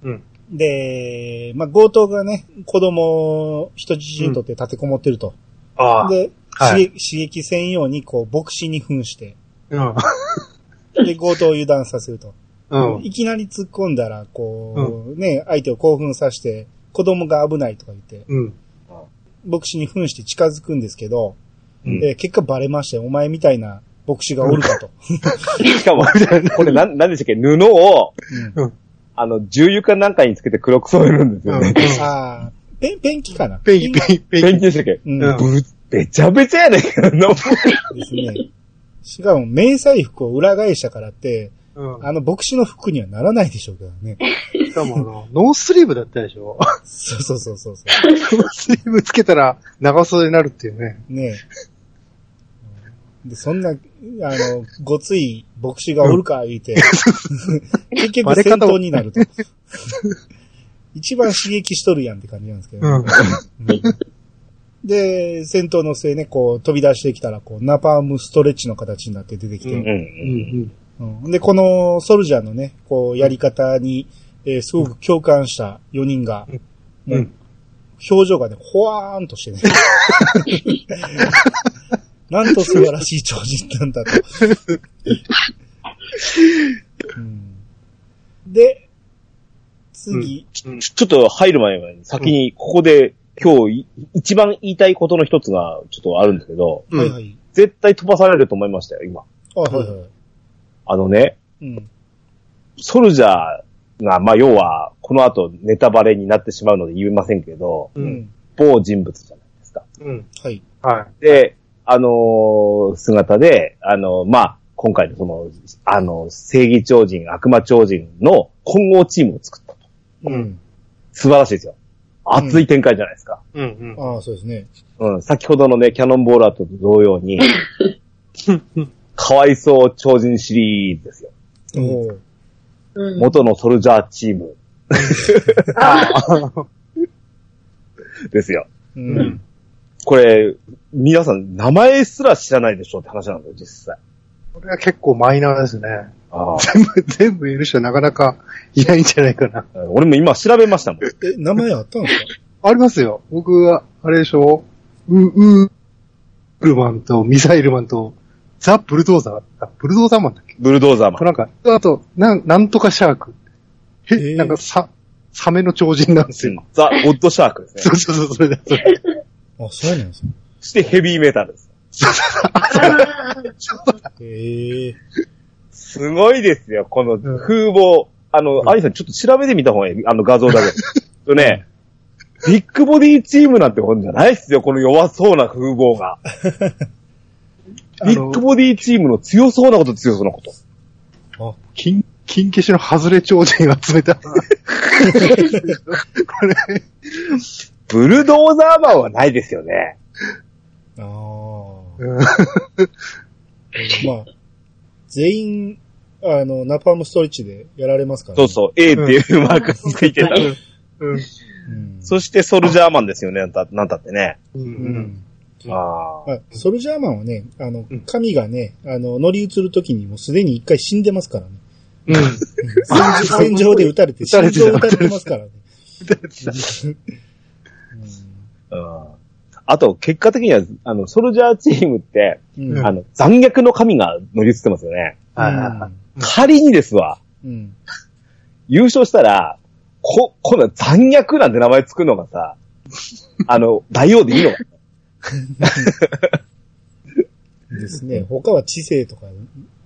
うん。で、まあ、強盗がね、子供を人質にとって立てこもってると。ああ。で、はい刺激刺激せんように、こう、牧師に扮して、うん。で、強盗を油断させると。うん。いきなり突っ込んだら、こう、ね、相手を興奮させて、子供が危ないとか言って、うん。牧師に扮して近づくんですけど、うんえー結果バレましたよ。お前みたいな牧師がおるかと。しかも、これなん、なんでしたっけ？布を、うんうん。あの、重油かなんかにつけて黒く染めるんですよね。ああ、ペン、ペンキかなペンキ、ペンキ、ペペンキ。ンキでしたっけうん。べちゃべちゃやねんけど、ですね。しかも、迷彩服を裏返したからって、うん。あの牧師の服にはならないでしょうけどね。しかもあの、ノースリーブだったでしょ？そうそうそうそうそう。ノースリーブつけたら長袖になるっていうね。ねえ。で、そんな、あの、ごつい牧師がおるか、言うて、結局戦闘になると。一番刺激しとるやんって感じなんですけど、うん。うんで、戦闘の末ね、こう飛び出してきたら、こう、ナパームストレッチの形になって出てきて、ううん。うん。うんで、このソルジャーのね、こう、やり方に、えーすごく共感した4人が、もううん。表情がね、ほわーんとしてね。なんと素晴らしい超人なんだと。うんで、次、ちょちょっと入る前に、先にここで今日い一番言いたいことの一つがちょっとあるんですけど、うんはいはい。絶対飛ばされると思いましたよ、今。あ、はいはい。あのね、うん。ソルジャーが、まあ要は、この後ネタバレになってしまうので言いませんけど、う。うんん。某人物じゃないですか。うん。はい。はで、あのー姿で、あのーまあ、今回のその、あの、正義超人、悪魔超人の混合チームを作ったと。うん。素晴らしいですよ。熱い展開じゃないですか。い。うん。うん。ああ、そうですね。うん、先ほどのね、キャノンボーラーと同様に、かわいそう超人シリーズですよ。うん。元のソルジャーチーム ですよ。ううんん。これ、皆さん名前すら知らないでしょって話なんだよ、実際。これは結構マイナーですね。あ全部、全部いる人はなかなかいないんじゃないかな。あ俺も今調べましたもん。え、名前あったんですか？ありますよ。僕は、あれでしょ？う、う、ルマンとミサイルマンと、ザ・ブルドーザー。あ、ブルドーザーマンだっけ？ブルドーザーマン。なんか、あと、なん、なんとかシャーク。え、えーなんか、さ、サメの超人なんですよ。ザ・ゴッドシャークですね。そうそうそう、それだ、それ。あ、そうなんですね。そしてヘビーメタルです。へえ。すごいですよ、この風貌。あの、アニさんちょっと調べてみた方がいい。あの画像だけ。とね、ビッグボディチームなんて本じゃないっすよ、この弱そうな風貌が。ビッグ、ボディチームの強そうなこと強そうなこと。金、金消しの外れ超人集めた。これ、ブルドーザーマンはないですよね。ああ。うんまあ、全員、あの、ナパームストレッチでやられますから、そうそう、A っていうマークついてた。そしてソルジャーマンですよね、なんたなんたってね。う。うんん。ああ。まあ、ソルジャーマンはね、あのうん、神がね、あの、乗り移るときにもうすでに一回死んでますからね。うん。戦場戦場で撃たれて、撃たれてた心臓撃たれてますからね。うん。あと、結果的には、あの、ソルジャーチームって、うん。あの、残虐の神が乗り移ってますよね。仮にですわ、うん。優勝したら、こ、こんな残虐なんて名前つくのがさ、あの、大王でいいのかですね。他は知性とか、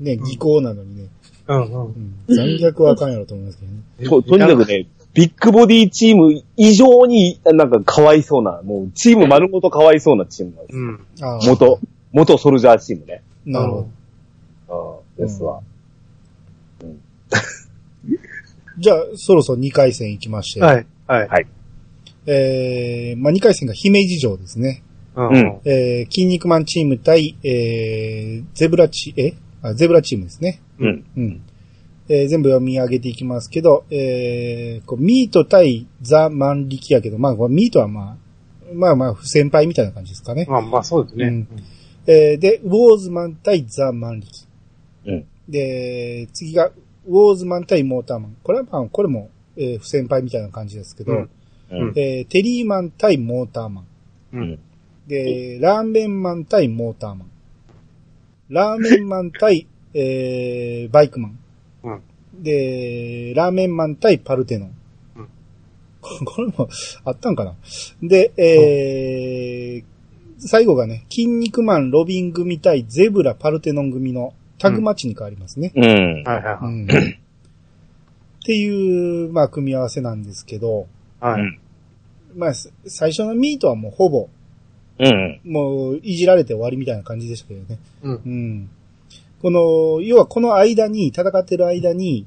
ね、技巧なのにね、うんうん。うん。残虐はあかんやろと思いますけどね。と、とにかくね、ビッグボディチーム以上になんかかわいそうな、もうチーム丸ごとかわいそうなチームなんですよ。うん。元、元ソルジャーチームね。なるほど。うん、ですわ。じゃあ、そろそろ2回戦行きまして。はい。はい。えー、まあ、2回戦が姫路城ですね。うんうんえー、筋肉マンチーム対、えー、ゼブラチ、え？あ、ゼブラチームですね。うん。うん。えー全部読み上げていきますけど、えー、こうミート対ザ・マンリキやけど、まあ、ミートはまあ、まあまあ、不先輩みたいな感じですかね。まあまあそうですね。うんえーで、ウォーズマン対ザ・マンリキ。うん。で、次が、ウォーズマン対モーターマン。これはまあ、これも、えー不先輩みたいな感じですけど、うんうん。えーテリーマン対モーターマン。うん。で、ラーメンマン対モーターマン。ラーメンマン対、えー、バイクマン。うんで、ラーメンマン対パルテノン。うんこ これもあったんかなで、えー最後がね、筋肉マン、ロビン組対ゼブラ、パルテノン組のタグマッチに変わりますね。うん。はいはいはい。うんっていう、まあ、組み合わせなんですけど、はい。うんまあ、す最初のミートはもうほぼ、うん。もう、いじられて終わりみたいな感じでしたけどね。うんうん。この、要はこの間に、戦ってる間に、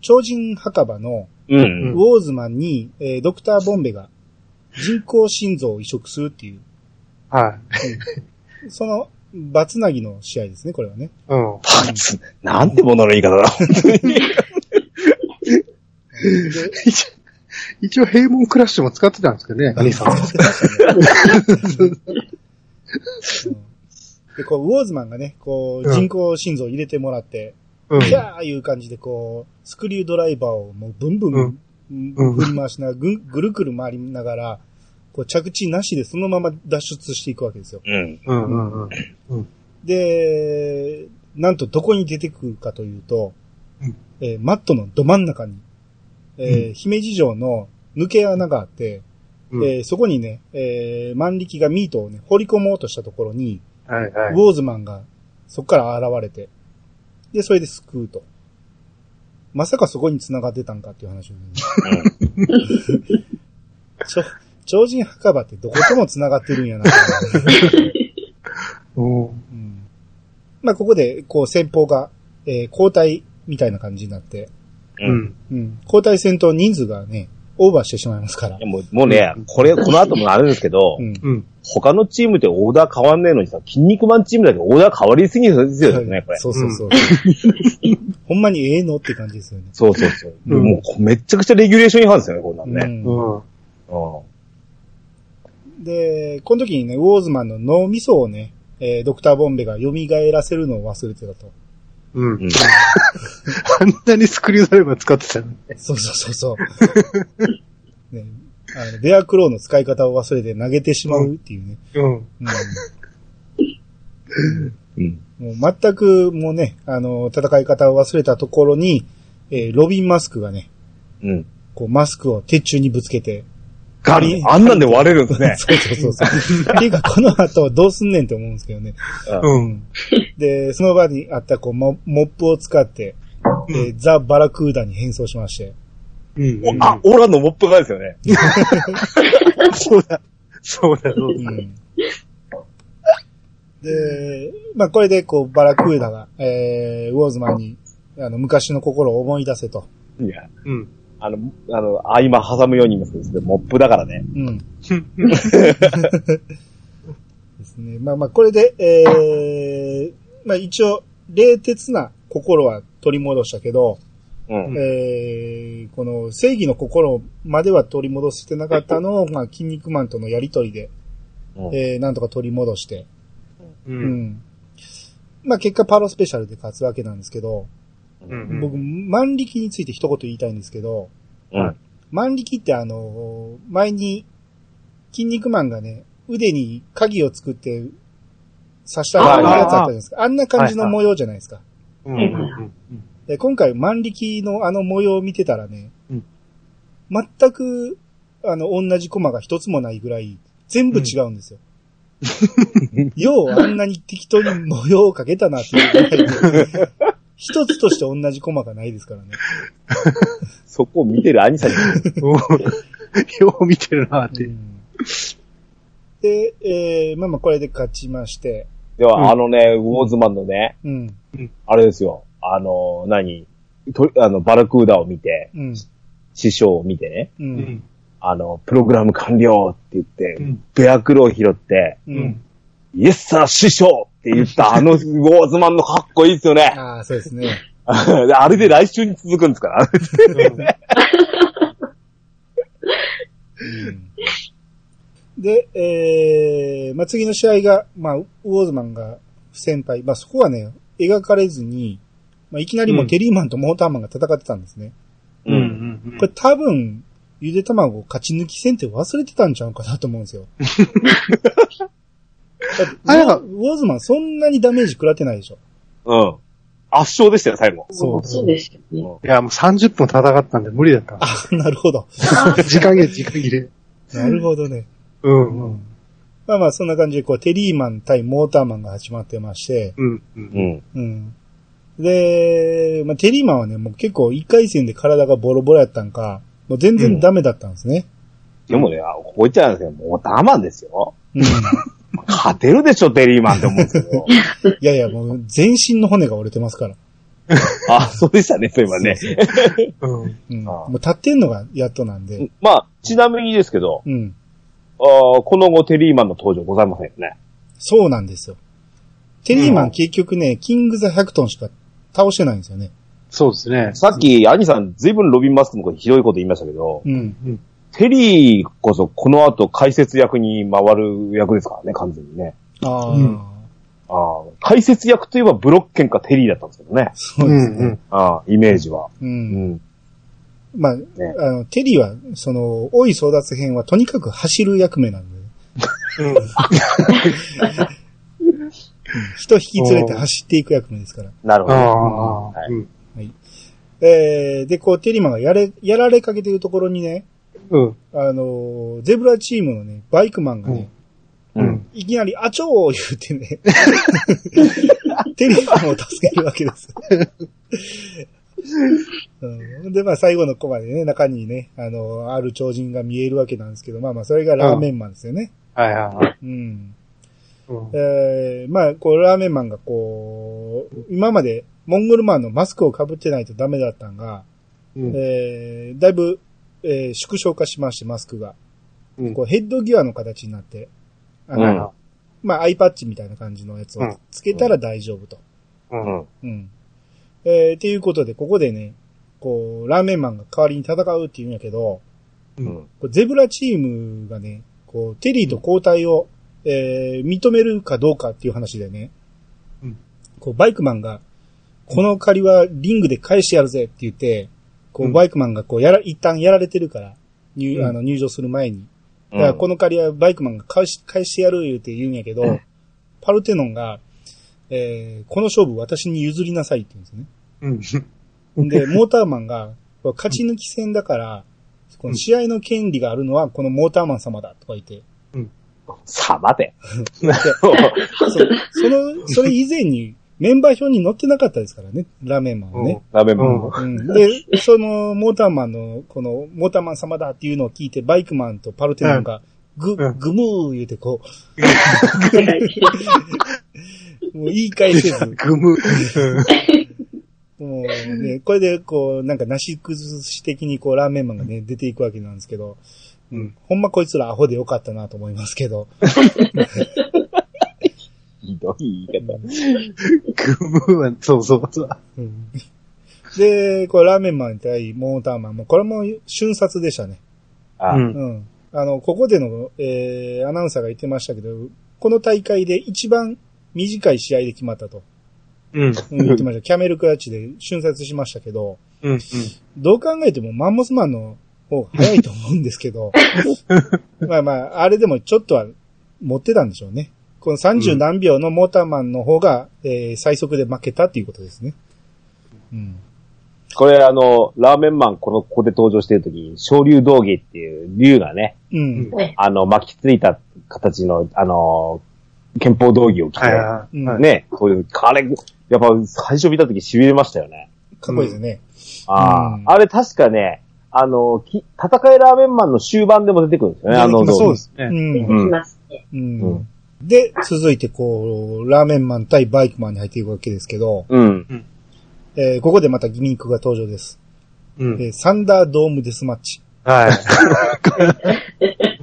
超人墓場のうん。ウォーズマンに、えードクターボンベが人工心臓を移植するっていう、はい。その、バツナギの試合ですね、これはね。うん。パツ、なんてものの言い方だ、本当に。一応平門クラッシュも使ってたんですけどね、兄さ ん。うんで、こう、ウォーズマンがね、こう、うん人工心臓を入れてもらって、うん。キャーいう感じでこう、スクリュードライバーをもうブンブン、うんうん振り回しながら、ぐるぐる回りながら、こう着地なしでそのまま脱出していくわけですよ。うん。うんうんうん。で、なんとどこに出てくるかというと、うんえーマットのど真ん中に、えー姫路城の抜け穴があって、うん。えーそこにね、えー万力がミートをね、掘り込もうとしたところに、はいはい。ウォーズマンがそこから現れて、で、それで救うと。まさかそこに繋がってたんかっていう話をね、ちょ超人墓場ってどことも繋がってるんやな。まあ、ここで、こう、先方が、えー交代みたいな感じになって、う。うんん。うん、交代戦と人数がね、オーバーしてしまいますからいや。もう、もうね、これ、この後もあるんですけど、うん。うん。他のチームってオーダー変わんねえのにさ、筋肉マンチームだけオーダー変わりすぎるんですよね、これ。そうそうそう。ほんまにええのって感じですよね。そうそうそう。うんもう、めっちゃくちゃレギュレーション違反ですよね、こんなんね。うんうん。うん。で、この時にね、ウォーズマンの脳みそをね、えードクターボンベが蘇らせるのを忘れてたと。うん。うんあんなにスクリュードライバー使ってたのに。そうそうそうそう。ね、あの、ベアクローの使い方を忘れて投げてしまうっていうね。うん。うんうん。もう全くもうね、あの、戦い方を忘れたところに、えーロビンマスクがね、うん。こうマスクを鉄柱にぶつけて、ガリあんなんで割れるんですね。そうそうそうそう。っていうか、この後どうすんねんって思うんですけどね。うん。うん。で、その場にあったこうモモップを使って、えーザ・バラクーダに変装しまして、うん。おあ、オラのモップがですよね。そうだ。そうだ、そうだ。うん。で、まあこれでこうバラクーダが、えー、ウォーズマンに、あの、昔の心を思い出せと。いや、うん。あの、あの、合間挟むように言いますけど、それモップだからね。うん。ですね。まあまあ、これで、えー、まあ一応、冷徹な心は取り戻したけど、うん。えー、この正義の心までは取り戻してなかったのを、まあ、筋肉マンとのやりとりで、うんえー、なんとか取り戻して、う。うんん。まあ結果パロスペシャルで勝つわけなんですけど、うん。僕、万力について一言言いたいんですけど、うん。万力ってあの、前に、筋肉マンがね、腕に鍵を作って刺したやつあったじゃないですか。あんな感じの模様じゃないですか。うんうんうんで今回万力のあの模様を見てたらね、うん全く、あの、同じコマが一つもないぐらい、全部違うんですよ。よう あんなに適当に模様をかけたなっていうぐらいで一つとして同じコマがないですからね。そこを見てる兄さんに。うん。よう見てるなって。で、えー、まあまあこれで勝ちまして、では、うんあのね、ウォーズマンのね、うん、あれですよ。あの、何？とあの、バラクーダを見て、うん、師匠を見てね、う、うんん。あの、プログラム完了って言って、うん。ベアクロを拾って、ううんん。イエスサー師匠って言ったあのウォーズマンのかっこいいですよね。ああ、そうですね。であれで来週に続くんですから。で、えー、まあ次の試合が、まあ、ウォーズマンが不先輩。まあそこはね、描かれずに、まあいきなりもうテリーマンとモーターマンが戦ってたんですね。うん。うん。これ多分、ゆで卵勝ち抜き戦って忘れてたんちゃうかなと思うんですよ。あれがウォーズマンそんなにダメージ食らってないでしょ。うん。圧勝でしたよ、最後。そうそうですよね。いや、もう30分戦ったんで無理だった。あ、なるほど。時間切れ、時間切れ。なるほどね。うん。うん。まあまあそんな感じで、こう、テリーマン対モーターマンが始まってまして、うん。う。うんん。うん。で、まあ、テリーマンはね、もう結構一回戦で体がボロボロやったんか、もう全然ダメだったんですね。でもね、あこう言っちゃうんですけど、もうダマンですよ。うん。勝てるでしょ、テリーマンって思うんですけど。いやいや、もう全身の骨が折れてますから。あ、そうでしたね、そういえばね。うん。うん。ああもう立ってんのがやっとなんで。まあ、ちなみにですけど、うん。あーこの後テリーマンの登場ございませんよね。そうなんですよ。テリーマうんン結局ね、キングザ100トンしか倒してないんですよね。そうですね。さっき、兄さん、ずいぶんロビンマスクのことひどいこと言いましたけど、うん。テリーこそこの後解説役に回る役ですからね、完全にね。ああ、うんあー解説役といえばブロッケンかテリーだったんですけどね。そうですね。あーイメージは。う。うんん。まあ、あの、テリーは、その、大い争奪編はとにかく走る役目なんで、うん。人引き連れて走っていく役目ですから。なるほど。ああ。はいうん。えー、で、こう、テリーマンがやれ、やられかけてるところにね、うん。あのーゼブラチームのね、バイクマンがね、う。うんん。いきなり、あちょー言うてね、テリーマンを助けるわけです。うん、で、まあ最後のコマでね、中にね、あの、ある超人が見えるわけなんですけど、まあまあそれがラーメンマンですよね。はいはいはい。うん。うんえー、まあ、こう、ラーメンマンがこう、今までモンゴルマンのマスクを被ってないとダメだったんが、うんえー、だいぶ、えー縮小化しまして、マスクが。うんこうヘッドギアの形になって、あの、うんまあ、アイパッチみたいな感じのやつをつけたら大丈夫と。うん。うん。うん。えー、っていうことで、ここでね、こう、ラーメンマンが代わりに戦うって言うんやけど、う。うんん。こうゼブラチームがね、こう、テリーと交代を、えー、認めるかどうかっていう話でね、うんこう、バイクマンが、この借りはリングで返してやるぜって言って、こう、うん。バイクマンがこう、やら、一旦やられてるから、入、うん。あの、入場する前に。だからこの借りはバイクマンが返し、返してやる言うて言うんやけど、パルテノンが、えー、この勝負私に譲りなさいって言うんですよね。うん。で、モーターマンが、勝ち抜き戦だから、この試合の権利があるのはこのモーターマン様だとか言って、さあ、待て。そう。その、それ以前にメンバー表に載ってなかったですからね、ラーメンマンはね。ラーメンマン。うん、で、そのモーターマンの、このモーターマン様だっていうのを聞いて、バイクマンとパルテノンが、ぐ、うんぐむー言うてこう、もう言い返せず、グム。もうね、これでこう、なんかなし崩し的にこう、ラーメンマンがね、出ていくわけなんですけど、うん。ほんまこいつらアホでよかったなと思いますけど。ひどい言い方。グムは、そうそうそう。うんで、これラーメンマン対モーターマンも、これも瞬殺でしたね。あうんうん。あの、ここでの、えー、アナウンサーが言ってましたけど、この大会で一番短い試合で決まったと、うん。うん、言ってました。キャメルクラッチで瞬殺しましたけど、うん。どう考えてもマンモスマンの方が早いと思うんですけど、まあまあ、あれでもちょっとは持ってたんでしょうね。この30何秒のモーターマンの方が、えー最速で負けたっていうことですね。うん。これあの、ラーメンマンこの、ここで登場してる時に、昇竜道芸っていう竜がね、うん。はい。あの、巻きついた形の、あの、憲法道着を着て、ね、こういう、あれ、やっぱ最初見た時痺れましたよね。かっこいいですね。ああ、うんあれ確かね、あの、き戦いラーメンマンの終盤でも出てくるんですよね、あのそうですね。うん。ううんん。で、続いてこう、ラーメンマン対バイクマンに入っていくわけですけど、うん。えーここでまたギミックが登場です。うん。えーサンダードームデスマッチ。はい。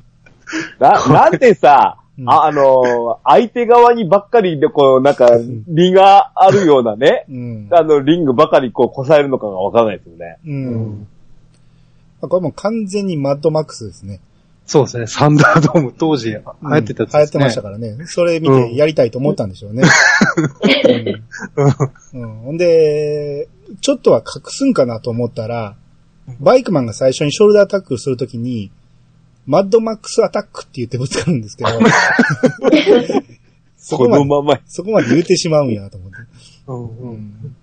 な、なんでさ、うんあ、あの、相手側にばっかりで、こう、なんか、リがあるようなね、うん。あの、リングばかりこう、こさえるのかがわからないですよね。う。うんこれもう完全にマッドマックスですね。そうですね。サンダードーム当時流行ってたやつですね。流行ってましたからね。それ見てやりたいと思ったんでしょうね。うんうんほんで、ちょっとは隠すんかなと思ったら、バイクマンが最初にショルダーアタックするときに、マッドマックスアタックって言ってぶつかるんですけど、そここまで、のまま、そこまで言うてしまうんやと思って。うんうん。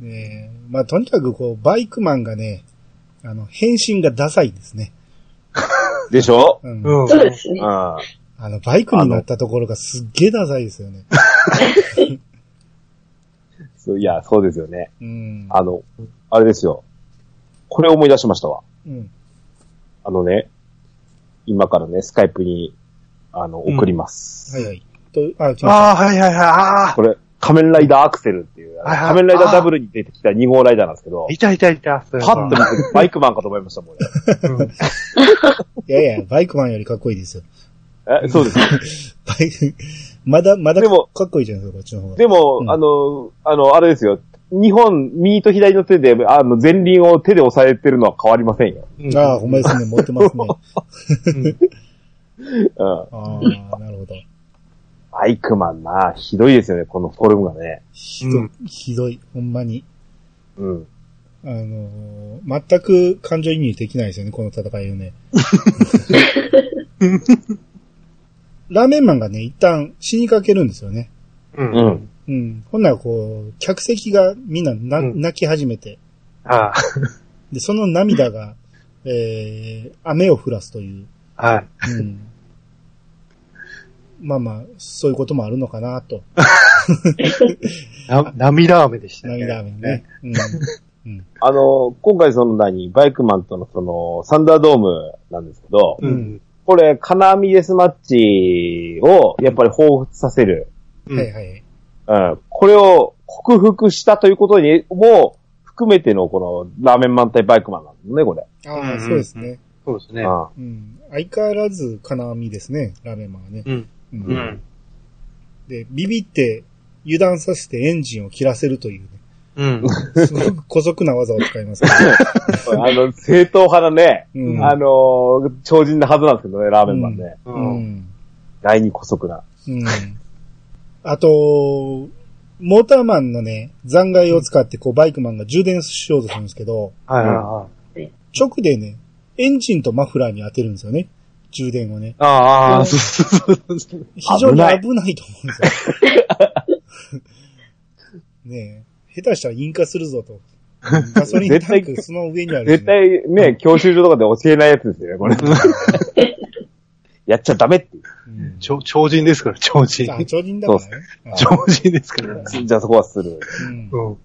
ねえまあとにかくこう、バイクマンがね、あの、変身がダサいですね。でしょ？うん。うん。そうですねうん。。あの、バイクになったところがすっげえダサいですよね。そ ういや、そうですよね。うん。あの、あれですよ。これ思い出しましたわ。うん。あのね、今からね、スカイプに、あの、送ります。はいはい。と、あ、来ましああ、はいはいはい。ああ。これ、仮面ライダーアクセルっていう、仮面ライダーダブルに出てきた2号ライダーなんですけど、いたいたいた。パッと見てバイクマンかと思いましたもんね。た。いやいや、バイクマンよりかっこいいですよ。え、そうです。バイク、まだ、まだでもかっこいいじゃないですか、こっちの方が。でも、うんあの、あの、あれですよ。日本、右と左の手で、あの、前輪を手で押さえてるのは変わりませんよ。うんああ、ほんまですね、持ってますね。うん。ああ、なるほど。バイクマンな、ひどいですよね、このフォルムがね。ひどい、うんひどい、ほんまに。うん。あのー全く感情移入できないですよね、この戦いをね。ラーメンマンがね、一旦死にかけるんですよね。うん。ううんん。うん。ほんならこう、客席がみんなな、うん泣き始めて、あで、その涙が、えー、雨を降らすという。あ。はい。うん。まあまあ、そういうこともあるのかなと。な涙飴でしたね。涙雨ね。うん。あの、今回その何、バイクマンとのその、サンダードームなんですけど、うん。これ、金網デスマッチを、やっぱり彷彿させる。うんはいはい。うん。これを克服したということにも、含めてのこの、ラーメンマン対バイクマンなんですね、これ。ああ、うんそうですね。そうですね。うん。うん。相変わらず金網ですね、ラーメンマンはね。うん。うんうん。で、ビビって油断させてエンジンを切らせるというね。うん。すごく古速な技を使いますから。あの、正統派なね、うんあのー超人なはずなんですけどね、ラーメンマンね。う。うんん。第二古速な。うん。あと、モーターマンのね、残骸を使ってこうバイクマンが充電しようとするんですけど、はいはいはい。直でね、エンジンとマフラーに当てるんですよね。充電をね。ああ、そうそうそうそう。非常に危ないと思うんですよ。ねえ、下手したら引火するぞと。ガソリンタンクその上にある、絶対ね、教習所とかで教えないやつですよね、これ。やっちゃダメっていう。うん超超人ですから、超人。あ、超人だからね。あ超人ですから。じゃあそこはする。うんうん。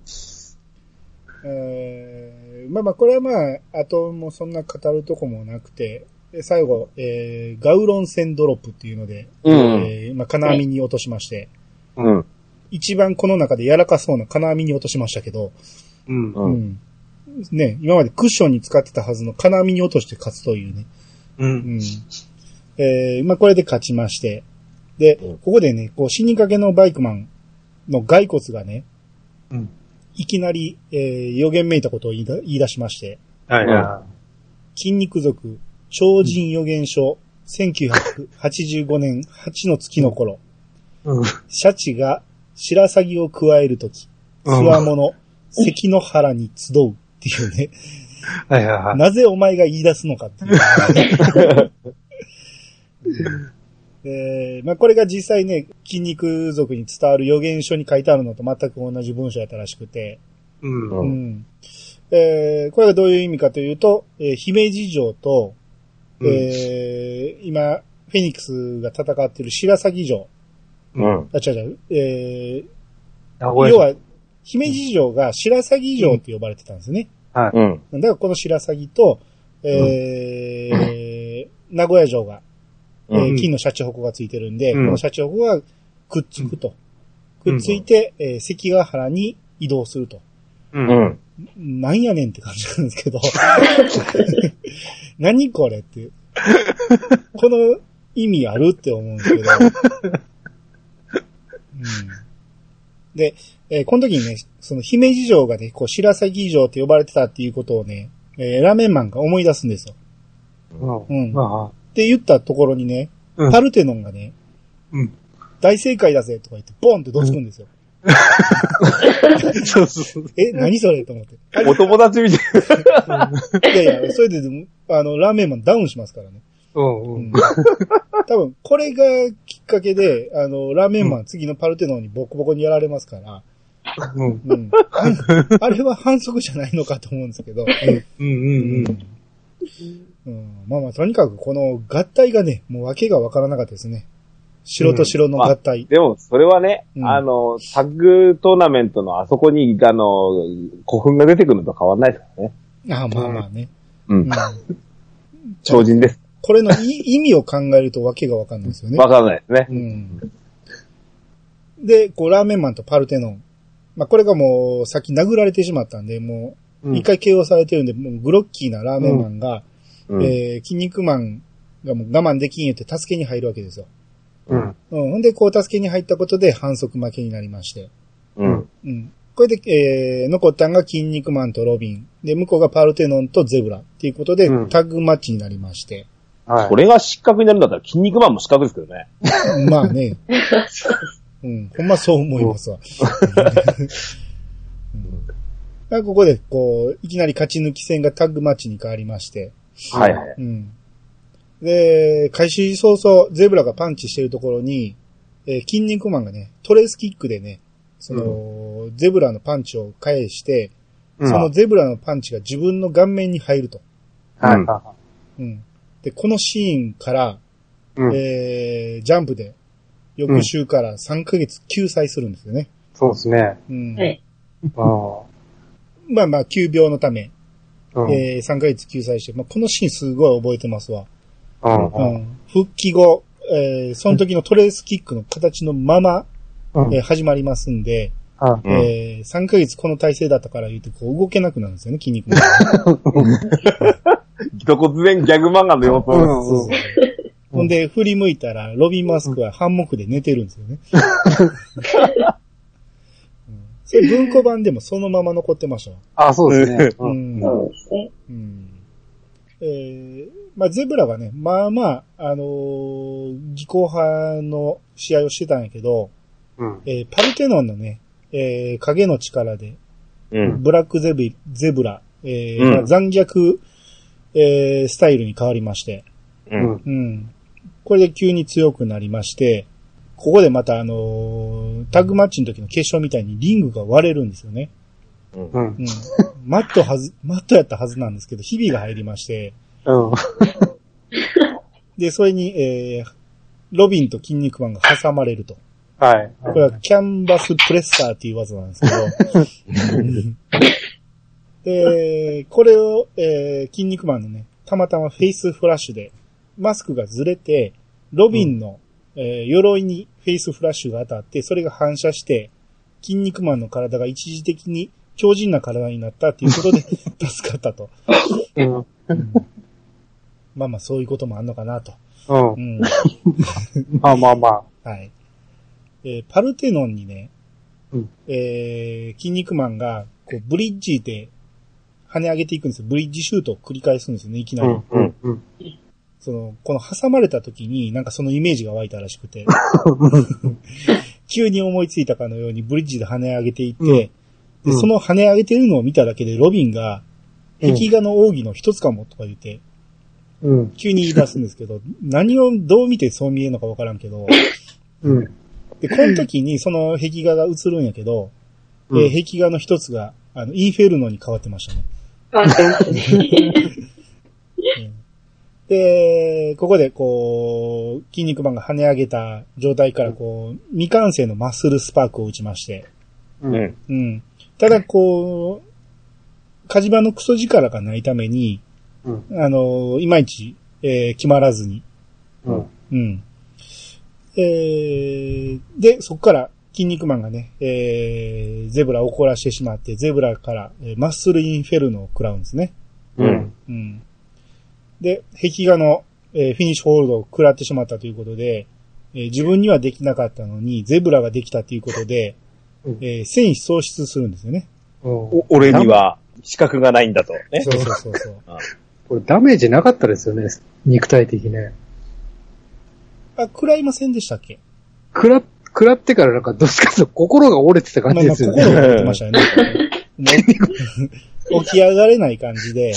えーまあまあ、これはまあ、あともそんな語るとこもなくて、で最後、えーガウロン線ドロップっていうので、うんえーまあ、金網に落としまして、うん。一番この中で柔らかそうな金網に落としましたけど、うん。う。うんん。ね、今までクッションに使ってたはずの金網に落として勝つというね。う。うんん。えーまあこれで勝ちまして、で、うんここでね、こう死にかけのバイクマンの骸骨がね、うん。いきなり、えー予言めいたことを言いだ言い出しまして、はいは筋肉族、超人予言書、1985年8の月の頃、い。うん。シャチが白鷺を加えるとき、つわもの、関の原に集うっっていうね。はいはいはい。なぜお前が言い出すのかっていう。えーまあ、これが実際ね、筋肉族に伝わる予言書に書いてあるのと全く同じ文章やったらしくて、うん。ううんん。えーこれがどういう意味かというと、えー姫路城と、うんえー今、フェニックスが戦っている白鷺城、うん。あ、違う違う、え名古屋ー要は、姫路城が白鷺城って呼ばれてたんですよね。うん。だからこの白鷺と、えー名古屋城が、えーうん金のシャチホコがついてるんで、うんこのシャチホコがくっつくと。くっついて、えー関ヶ原に移動すると。う。うんん。なんやねんって感じなんですけど。何これっていう。この意味あるって思うんですけど。うん、で、えーこの時にね、その姫路城がね、こう白鷺城って呼ばれてたっていうことをね、えーラーメンマンが思い出すんですよ。うん。うん。っ。て言ったところにね、うんパルテノンがね、うん。大正解だぜとか言って、ボンってどつくんですよ。そうそうそう。え、何それと思って。お友達みたいいやいや、それであの、ラーメンマンダウンしますからね。うんううんん。多分、これがきっかけで、あの、ラーメンマン次のパルテノンにボコボコにやられますから、うん。うん。ああれは反則じゃないのかと思うんですけど、うんうんうんまあまあ、とにかくこの合体がね、もう訳がわからなかったですね。白と白の合体。でも、それはね、うんあの、タッグトーナメントのあそこに、あの、古墳が出てくるのと変わらないですからね。ああ、まあまあね。ううんん。超人です。これのい意味を考えると訳がわかんないですよね。わからないですね。うん。で、こう、ラーメンマンとパルテノン。まあ、これがもう、さっき殴られてしまったんで、もう、うん。一回 KO されてるんで、もうグロッキーなラーメンマンが、うん。えー、筋肉マンがもう我慢できん言って助けに入るわけですよ。うん。うん。ほんで、こう助けに入ったことで反則負けになりまして。うん。うん。これで、えー、残ったんが筋肉マンとロビン。で、向こうがパルテノンとゼブラ。っていうことで、うんタッグマッチになりまして。はい。これが失格になるんだったら、筋肉マンも失格ですけどね。まあね。うん。ほんまそう思いますわ。うん、ここで、こう、いきなり勝ち抜き戦がタッグマッチに変わりまして。はいはい。うん。で、開始早々、ゼブラがパンチしてるところに、えー筋肉マンがね、トレースキックでね、その、ゼブラのパンチを返して、うんそのゼブラのパンチが自分の顔面に入ると。はい。うんはうん。で、このシーンから、いうん。えー、ジャンプで、翌週から3ヶ月救済するんですよね。そうですね。うん。はい。あまあまあ、急病のため、あ。うん。えー、3ヶ月救済して、まあ、このシーンすごい覚えてますわ。うん。復帰後、えー、その時のトレースキックの形のまま、うんえー始まりますんで、はうんえー、3ヶ月この体勢だったから言うて、こう動けなくなるんですよね、筋肉が。一突然ギャグ漫画の様子ほんで、振り向いたら、ロビン・マスクはハンモックで寝てるんですよね。うんそれ文庫版でもそのまま残ってましたわ。あ、そうですね。ううん。ん。そうですね。うん。えー、まあ、ゼブラがね、まあまあ、あのー技巧派の試合をしてたんやけど、うん。えーパルテノンのね、えー影の力で、うん。ブラックゼブゼブラ、えーうんまあ残虐、えースタイルに変わりまして、う。うんん。うん。これで急に強くなりまして、ここでまたあのータッグマッチの時の決勝みたいにリングが割れるんですよね。うん。うん。マットはず、マットやったはずなんですけど、ひびが入りまして、うん。で、それに、えー、ロビンと筋肉マンが挟まれると。はい。これはキャンバスプレッサーっていう技なんですけど。う んで、これを、えー、筋肉マンのね、たまたまフェイスフラッシュで、マスクがずれて、ロビンの、えー鎧にフェイスフラッシュが当たって、それが反射して、筋肉マンの体が一時的に強靭な体になったっていうことで 助かったと。うん。まあまあそういうこともあんのかなと。うんう。ん。まあまあまあ。はい。えーパルテノンにね、うんえー、筋肉マンが、こう、ブリッジで跳ね上げていくんですよ。ブリッジシュートを繰り返すんですよね、いきなり。うん。うん。うん。その、この挟まれた時に、なんかそのイメージが湧いたらしくて、急に思いついたかのようにブリッジで跳ね上げていって、うんで、その跳ね上げてるのを見ただけで、ロビンが、壁画の奥義の一つかもとか言って、うん。急に言い出すんですけど、何をどう見てそう見えるのかわからんけど、うん。で、この時にその壁画が映るんやけど、うんえー壁画の一つが、あの、インフェルノに変わってましたね。変わってますね。で、ここでこう、筋肉マンが跳ね上げた状態からこう、未完成のマッスルスパークを打ちまして、う。うんん。うん。ただこう、火事場のクソ力がないために、うん。あの、いまいち、えー決まらずに、うん。うん。えーで、そこから、筋肉マンがね、えー、ゼブラを怒らしてしまって、ゼブラから、えーマッスルインフェルノを食らうんですね。うん。うん。で、壁画の、えーフィニッシュホールドを食らってしまったということで、えー自分にはできなかったのに、ゼブラができたということで、うんえー戦意喪失するんですよね。お俺には資格がないんだと。ね。そうそうそうそう。これダメージなかったですよね。肉体的ね。あ、食らいませんでしたっけ？食ら、食らってからなんかどっちかというと心が折れてた感まあまあ、じですよね。心が折れてましたよね。起き上がれない感じで、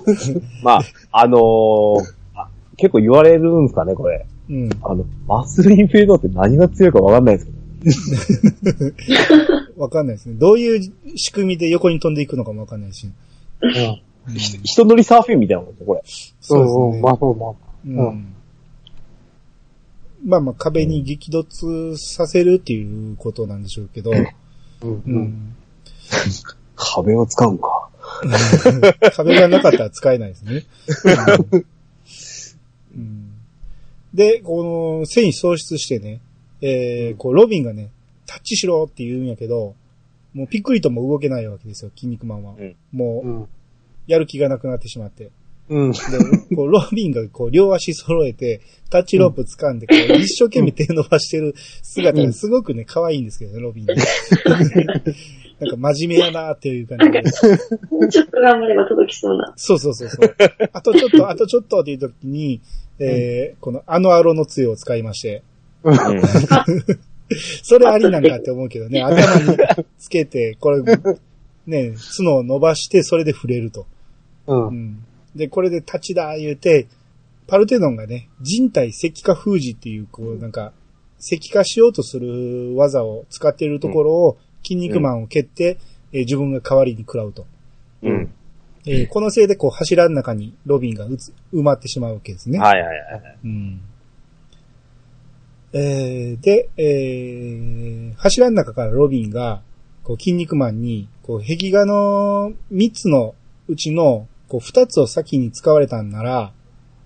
まあ、あのーあ結構言われるんですかね、これ。うん。あの、マッスルインフェードって何が強いかわかんないですけど。わかんないですね。どういう仕組みで横に飛んでいくのかもわかんないし。うん。うんひ人乗りサーフィンみたいなもんですよ、これ。そうですね。まあまあまあ。うんまあまあ壁に激突させるっていうことなんでしょうけど、うん。壁を使うんか。壁がなかったら使えないですね。うんうんで、この繊維喪失してね、えー、こうロビンがね、タッチしろって言うんやけど、もうピックリとも動けないわけですよ、筋肉マンは。うんもう、うん。やる気がなくなってしまって。うん。で、こう、ロビンがこう、両足揃えて、タッチロープ掴んで、こう、一生懸命手伸ばしてる姿がすごくね、可愛いんですけどね、ロビンね。なんか真面目やなっていう感じで。もうちょっと頑張れば届きそうな。そうそうそうそう。あとちょっと、あとちょっとっていう時に、えー、このあのアロの杖を使いまして、うん。それありなんかって思うけどね、頭につけて、これ、ね、角を伸ばして、それで触れると。う。うんん。で、これで立ちだ言うて、パルテノンがね、人体石化封じっていう、こう、なんか、石化しようとする技を使っているところを、筋肉マンを蹴って、えー自分が代わりに食らうと。うん。えーこのせいで、こう、柱の中にロビンがうつ埋まってしまうわけですね。はいはいはい。うん。えーで、えー柱の中からロビンが、こう、筋肉マンに、こう、壁画の3つのうちの、こう、2つを先に使われたんなら、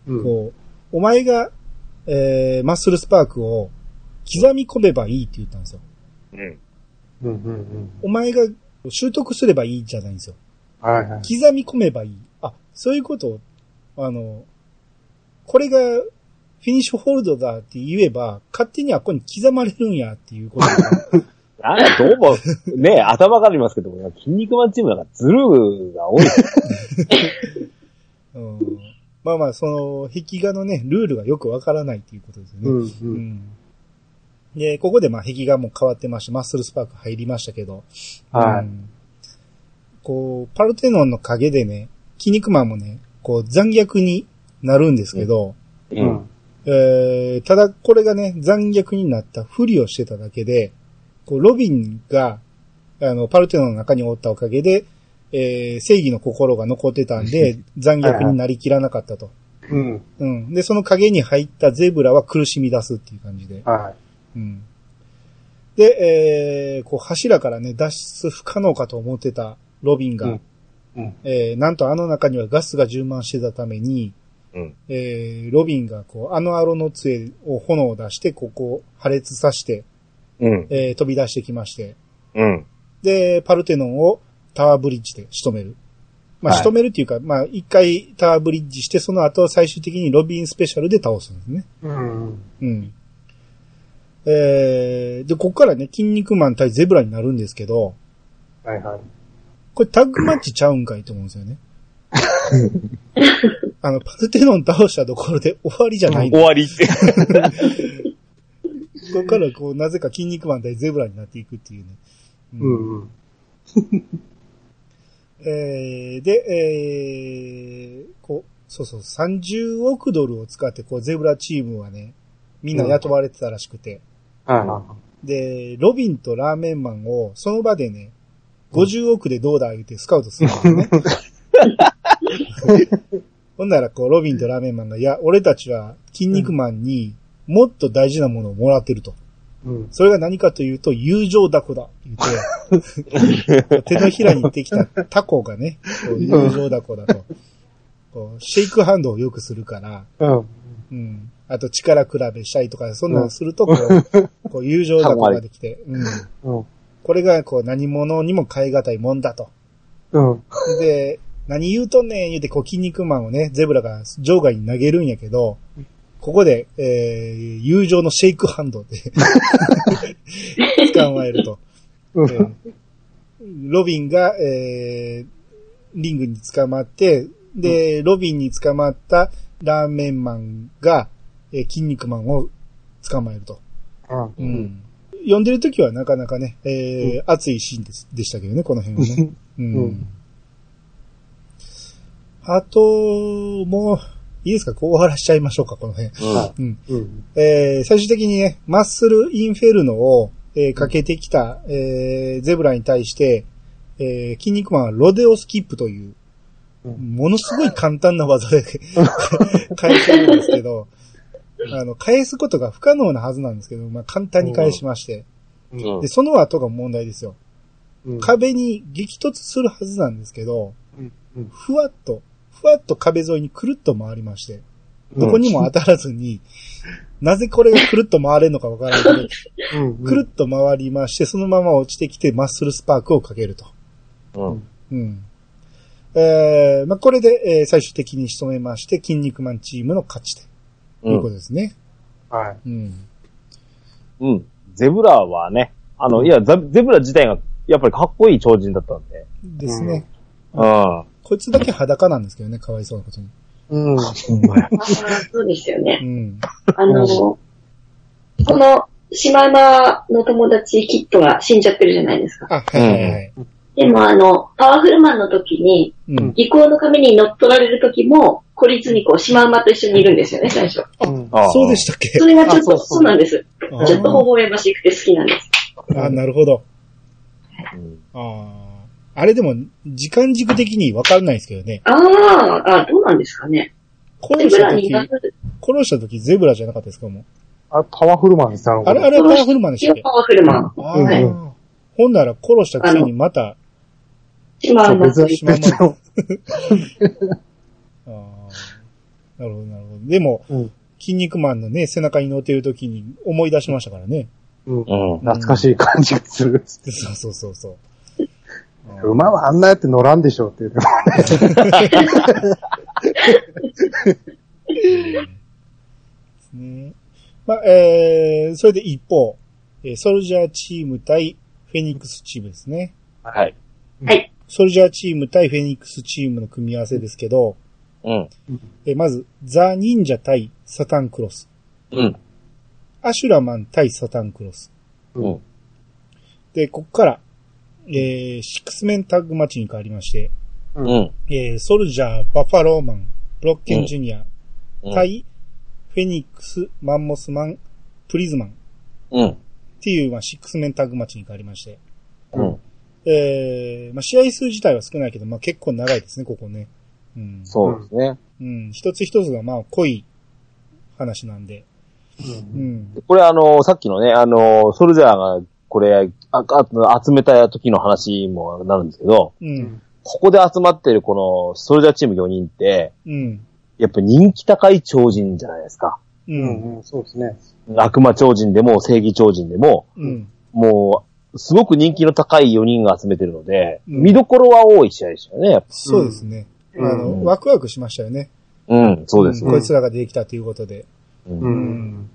うん。こう、お前が、えーマッスルスパークを刻み込めばいいって言ったんですよ。うん。うん。うん。うん。お前が習得すればいいじゃないんですよ。はいはい。刻み込めばいい。あ、そういうことを、あの、これがフィニッシュホールドだって言えば、勝手にあっこに刻まれるんやっていうことが なんかどうも、ね、頭から言いますけど、筋肉マンチームなんかズルが多い。うん、まあまあ、その、壁画のね、ルールがよくわからないっていうことですよね。うん。ううん。んで、ここでまあ壁画も変わってまして、マッスルスパーク入りましたけど、はい。うんこう、パルテノンの影でね、筋肉マンもね、こう残虐になるんですけど、う。うんん。えーただこれがね、残虐になったふりをしてただけで、こう、ロビンが、あの、パルテノンの中におったおかげで、えー正義の心が残ってたんで、残虐になりきらなかったと。うん。うん。で、その影に入ったゼブラは苦しみ出すっていう感じで。はうん。で、えーこう、柱からね、脱出不可能かと思ってたロビンが、うんうんえーなんとあの中にはガスが充満してたために、うん。えーロビンがこう、あのアロの杖を炎を出して、ここを破裂させて、うん。えー飛び出してきまして、うん。で、パルテノンをタワーブリッジで仕留める。まあ、はい仕留めるっていうか、まあ、一回タワーブリッジして、その後最終的にロビンスペシャルで倒すんですね。い。うん。うん。えー、で、ここからね、筋肉マン対ゼブラになるんですけど、はいはい。これタッグマッチちゃうんかいと思うんですよね。あの、パルテノン倒したところで終わりじゃないんだ終わりって。ここからこう、なぜか筋肉マン対ゼブラになっていくっていうね。うん。うん。えー、で、えー、こう、そうそう、30億ドルを使って、こう、ゼブラチームはね、みんな雇われてたらしくて、はで、ロビンとラーメンマンを、その場でね、50億でどうだ言うてスカウトするんね。ほんなら、こう、ロビンとラーメンマンが、いや、俺たちは、筋肉マンにもっと大事なものをもらってると。い。うん。それが何かというと、友情だこだ。言って、手のひらにできたタコがね、友情だこだと。こうシェイクハンドをよくするから、うん。うん。あと力比べしたりとか、そんなのすると、こう、こう友情だこができて、うん。うん。これが、こう、何者にも変え難いもんだと。うん。で、何言うとんねん言うて、こう、筋肉マンをね、ゼブラが場外に投げるんやけど、ここで、えー、友情のシェイクハンドで、捕まえると。ロビンが、えー、リングに捕まって、で、ロビンに捕まったラーメンマンが、えー筋肉マンを捕まえると。うん。うん。読んでる時はなかなかね、えー熱いシーンですでしたけどね、この辺はね。うん。うんあと、もう、いいですか？こう終わらしちゃいましょうか、この辺。うん。うん。えー最終的にね、マッスルインフェルノを、えーかけてきた、えーゼブラに対して、えー筋肉マンはロデオスキップという、うんものすごい簡単な技で 返せるんですけど、あの、返すことが不可能なはずなんですけど、まあ、簡単に返しまして、うんで、その後が問題ですよ。うん。壁に激突するはずなんですけど。ふわっと、ふわっと壁沿いにくるっと回りまして、どこにも当たらずに、なぜこれがくるっと回れるのかわからないけど、うん。くるっと回りまして、そのまま落ちてきてマッスルスパークをかけると。うん。うん。えー、まあ、これで、えー最終的に仕留めまして、筋肉マンチームの勝ちということですね。はい。うん。うん。ゼブラはね、あの、いや、ザゼブラ自体が、やっぱりかっこいい超人だったんで。ですね。うん。こいつだけ裸なんですけどね、かわいそうなことに。うん。あーそうですよねう。ん。あの、この、シマウマの友達、キットが死んじゃってるじゃないですか。あ、はいはいはい。でもあの、パワフルマンの時に、うん。技巧の紙に乗っ取られる時も、孤立にこう、シマウマと一緒にいるんですよね、最初。うん。ああそうでしたっけ？それがちょっと、あそうそうそうなんです。あちょっと微笑ましくて好きなんです。あ、なるほど。うんああ。あれでも、時間軸的に分かんないですけどね。ああ、あどうなんですかね。殺ゼブラにした時、殺した時ゼブラじゃなかったですかもう。あ、パワフルマンです、あの子あれ、あれはパワフルマンでしたっけ？パワフルマン。ほんなら殺したくせにまた、シマウマ。別に、しまう別の。ああ。なるほど、なるほど。でも、うん。筋肉マンのね、背中に乗ってる時に思い出しましたからね。うん。うん。懐かしい感じがする。そうそうそうそう。馬はあんなやって乗らんでしょって言ってですね。まあ、えー、それで一方、えーソルジャーチーム対フェニックスチームですね。はい。はい。ソルジャーチーム対フェニックスチームの組み合わせですけど、うん。えーまず、ザ・忍者対サタンクロス。うん。アシュラマン対サタンクロス。うん。で、こっから、えー、シックスメンタッグマッチに変わりまして、うん。えー、ソルジャー、バファローマン、ブロッケンジュニア、うん。対、フェニックス、マンモスマン、プリズマンっうん。ていう、まあ、シックスメンタッグマッチに変わりまして、うん。えー、まあ、試合数自体は少ないけど、まあ、結構長いですね、ここね。うん。そうですね。うん。一つ一つが、まあ、濃い話なんで。う。うんん。これあの、さっきのね、あの、ソルジャーが、これ、あ、あ集めた時の話もなるんですけど、うん。ここで集まってるこの、ソルジャーチーム4人って、うん。やっぱ人気高い超人じゃないですか。う。うんん。うん。そうですね。悪魔超人でも正義超人でも、うん。もう、すごく人気の高い4人が集めてるので、うん見どころは多い試合でしたよね。やっぱそうですね。うんあの、ワクワクしましたよね。うん、そうですね。んこいつらが出てきたということで。うんう。ん。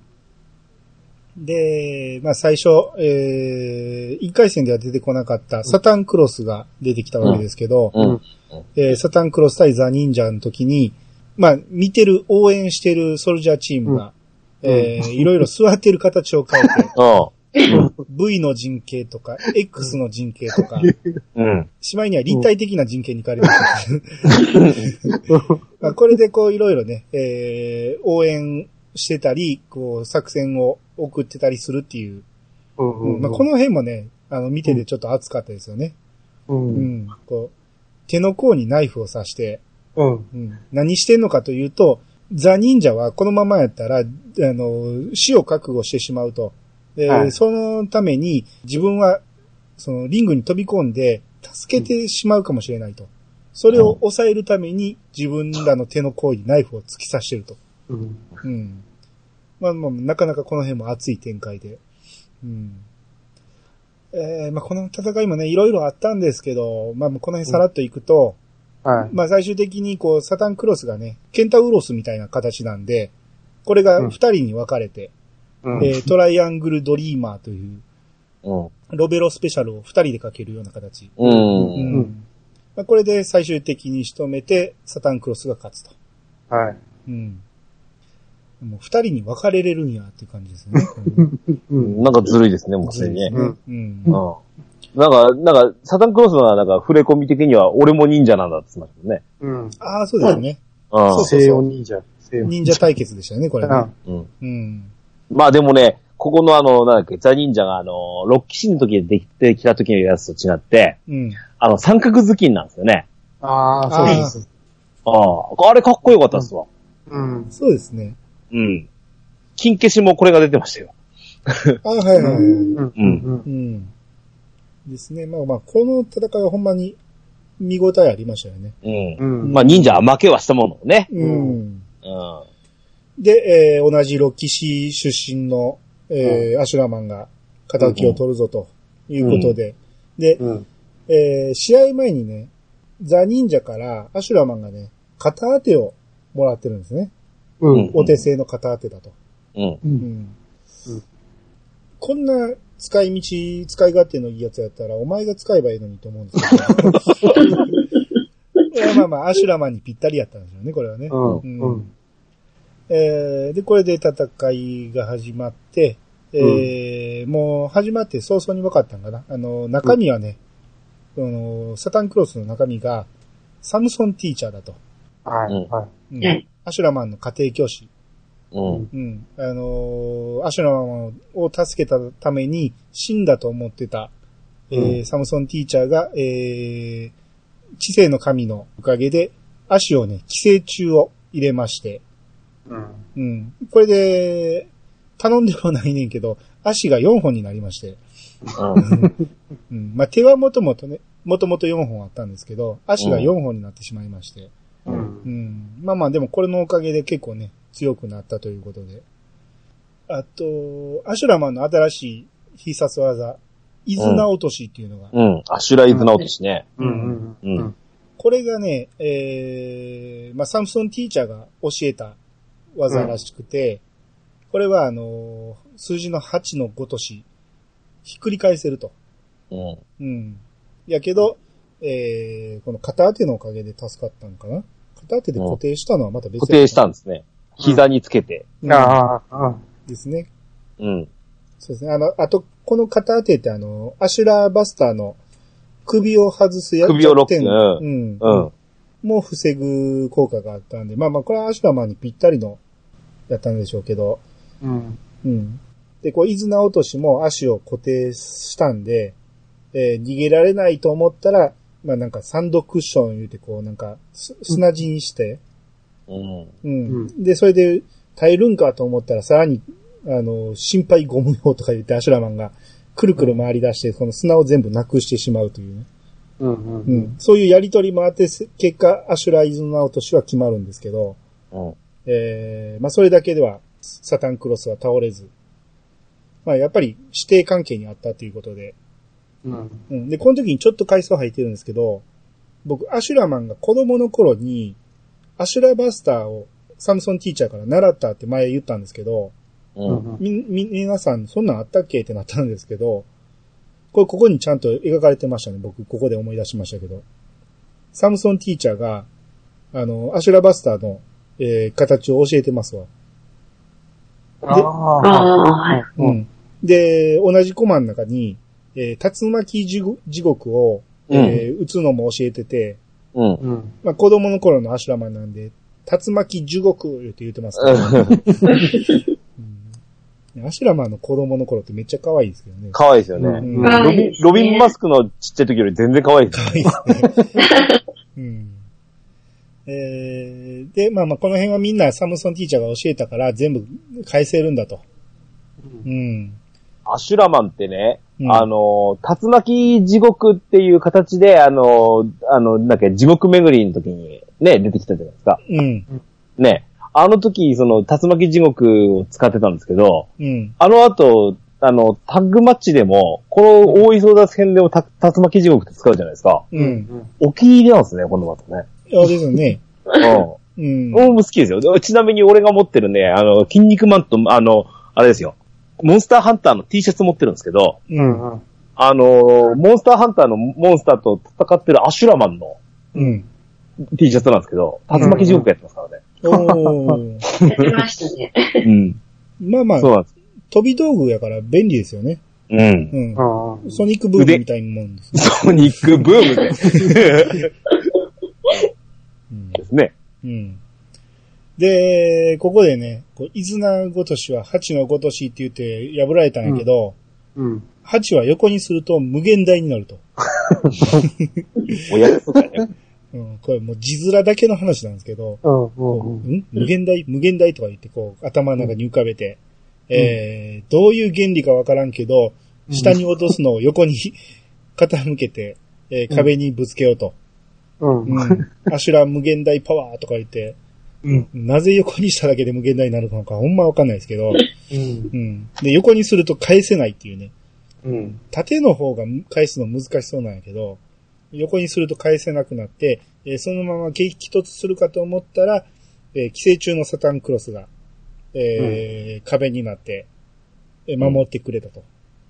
で、まあ最初、えー、1回戦では出てこなかったサタンクロスが出てきたわけですけど、うん。えーサタンクロス対ザ・忍者の時に、まあ見てる、応援してるソルジャーチームが、えーいろいろ座ってる形を変えて、うん。V の陣形とか、X の陣形とか、うん。しまいには立体的な陣形に変わりました。まあこれでこういろいろね、えー、応援してたり、こう作戦を送ってたりするっていう。うんうんまあ、この辺もね、あの見ててちょっと熱かったですよね。う。うんん。こう、手の甲にナイフを刺して、うん。うん、何してんのかというと、ザ・忍者はこのままやったら、あの、死を覚悟してしまうと。ではいそのために自分は、そのリングに飛び込んで助けてしまうかもしれないと。それを抑えるために自分らの手の甲にナイフを突き刺してると。うん。うん。まあまあ、なかなかこの辺も熱い展開で。うん。えー、まあこの戦いもね、いろいろあったんですけど、まあこの辺さらっといくと、はい。まあ最終的にこう、サタンクロスがね、ケンタウロスみたいな形なんで、これが二人に分かれて、うんえートライアングルドリーマーという、うん。ロベロスペシャルを二人でかけるような形。うん。うんまあ、これで最終的に仕留めて、サタンクロスが勝つと。はい。うん。もう二人に分かれれるんやっていう感じですよね。なんかずるいですね、もうすでにね。うん。うんう。ん。なんか、なんか、サタンクロスのなんか、触れ込み的には、俺も忍者なんだって言ってましたね。うん。ああ、そうですね。うん。そう西洋忍者。西洋忍者対決でしたよね、これね。うん。うん。まあでもね、ここのあの、なんだっけ、ザ・忍者があの、ロッキシンの時でできてきた時のやつと違って、うん。あの、三角頭巾なんですよね。ああ、そうです。ああ、あれかっこよかったっすわ。うん。そうですね。うん。金消しもこれが出てましたよ。ああ、はいはいはい。うん。うん。うん。ですね。まあまあ、この戦いはほんまに見応えありましたよね。うん。うん。まあ忍者は負けはしたものね。うん。うん。で、えー同じロッキシ出身の、えーアシュラマンが仇を取るぞということで、で、うん。えー試合前にね、ザ・忍者からアシュラマンがね、片当てをもらってるんですね。うん。お手製の片当てだと。うん。う。うんん。こんな使い道、使い勝手のいいやつやったら、お前が使えばいいのにと思うんですけど。まあまあ、アシュラマンにぴったりやったんですよね、これはね。うん。ううんん。えーで、これで戦いが始まって、えーもう始まって早々に分かったんかな。あの、中身はね、あの、サタンクロスの中身が、サムソンティーチャーだと。はい。はうんはいアシュラマンの家庭教師。うん。うん。あのーアシュラマンを助けたために死んだと思ってた、えーうんサムソンティーチャーが、えー知性の神のおかげで足をね、寄生虫を入れまして、い。うん。うん。これで、頼んではないねんけど、足が4本になりまして、うん。まあ、手はもともとね、もともと4本あったんですけど、足が4本になってしまいまして、う。うんん。まあまあ、でもこれのおかげで結構ね、強くなったということで。あと、アシュラマンの新しい必殺技、イズナ落としっていうのが、うん。アシュライズナオトシね。うん。うん。これがね、えー、まあ、サムソンティーチャーが教えた技らしくて、これはあのー数字の8のごとし、ひっくり返せると。うん。うん。やけど、えー、この片当てのおかげで助かったんかな片当てで固定したのはまた別固定したんですね。膝につけて。うんああ、あですね。うん。そうですね。あの、あと、この片当てってあの、アシュラーバスターの首を外すや首をロックううん。うん。もう防ぐ効果があったんで、まあまあ、これはアシュラマンにぴったりの、やったんでしょうけど、うん。うん。で、こう、イズナ落としも足を固定したんで、えー逃げられないと思ったら、まあなんかサンドクッション言うてこう、なんかす砂地にして、うん。うん。で、それで耐えるんかと思ったらさらに、あの、心配ゴム用とか言ってアシュラマンがくるくる回り出して、この砂を全部なくしてしまうというね。うん。ううん。ん。そういうやりとりもあって、せ結果、アシュライズナ落としは決まるんですけど、うん。えー、まあそれだけでは、サタンクロスは倒れず、まあやっぱり指定関係にあったということで、うん。うん。で、この時にちょっと回想入ってるんですけど、僕、アシュラマンが子供の頃に、アシュラバスターをサムソンティーチャーから習ったって前言ったんですけど、うん。み、み、皆さんそんなんあったっけ？ってなったんですけど、これここにちゃんと描かれてましたね。僕、ここで思い出しましたけど。サムソンティーチャーが、あの、アシュラバスターの、えー形を教えてますわ。ああ。ああ、はい。うん。で、同じコマの中に、えー竜巻地獄地獄を、えー撃つのも教えてて、うん。うん。まあ子供の頃のアシュラマンなんで、竜巻地獄って言ってますから、うんアシュラマンの子供の頃ってめっちゃ可愛いですけどね。可愛いですよね。うんロビン、ロビンマスクのちっちゃい時より全然可愛いです。可愛いですね。うん。えー、で、まあまあこの辺はみんなサムソンティーチャーが教えたから全部返せるんだと。うん。アシュラマンってね、うんあの、竜巻地獄っていう形で、あの、あの、なんだっけ、地獄巡りの時にね、出てきたじゃないですか。うん。ね。あの時、その、竜巻地獄を使ってたんですけど、うん。あの後、あの、タッグマッチでも、この大磯田戦でもた竜巻地獄って使うじゃないですか。うん。お気に入りなんですね、今度またね。そうですよね。うん。うん。俺も好きですよ。でちなみに俺が持ってるね、あの、筋肉マンと、あの、あれですよ。モンスターハンターの T シャツ持ってるんですけど、う。うんん。うん。あの、モンスターハンターのモンスターと戦ってるアシュラマンのうん。T シャツなんですけど、竜巻地獄やってますからね。やってましたね。うん。まあまあそう、なんです。飛び道具やから便利ですよね。うん。うん。あソニックブームみたいなもんです。ソニックブームで。う んですね。うん。で、ここでね、こう、イズナごとしは8のごとしって言って破られたんやけど、うん。8は横にすると無限大になると。お約束やね。うん、これもう字面だけの話なんですけど、うん。無限大無限大とか言ってこう頭の中に浮かべて、えー、どういう原理かわからんけど、下に落とすのを横に 傾けて、えー壁にぶつけようと。うん。うん。アシュラ無限大パワーとか言って、うん。なぜ横にしただけで無限大になるのかほんまわかんないですけど、うん。うん。で、横にすると返せないっていうね。うん。縦の方が返すの難しそうなんやけど、横にすると返せなくなって、えーそのまま激突するかと思ったら、えー寄生虫のサタンクロスが、えー壁になって、えー守ってくれたと。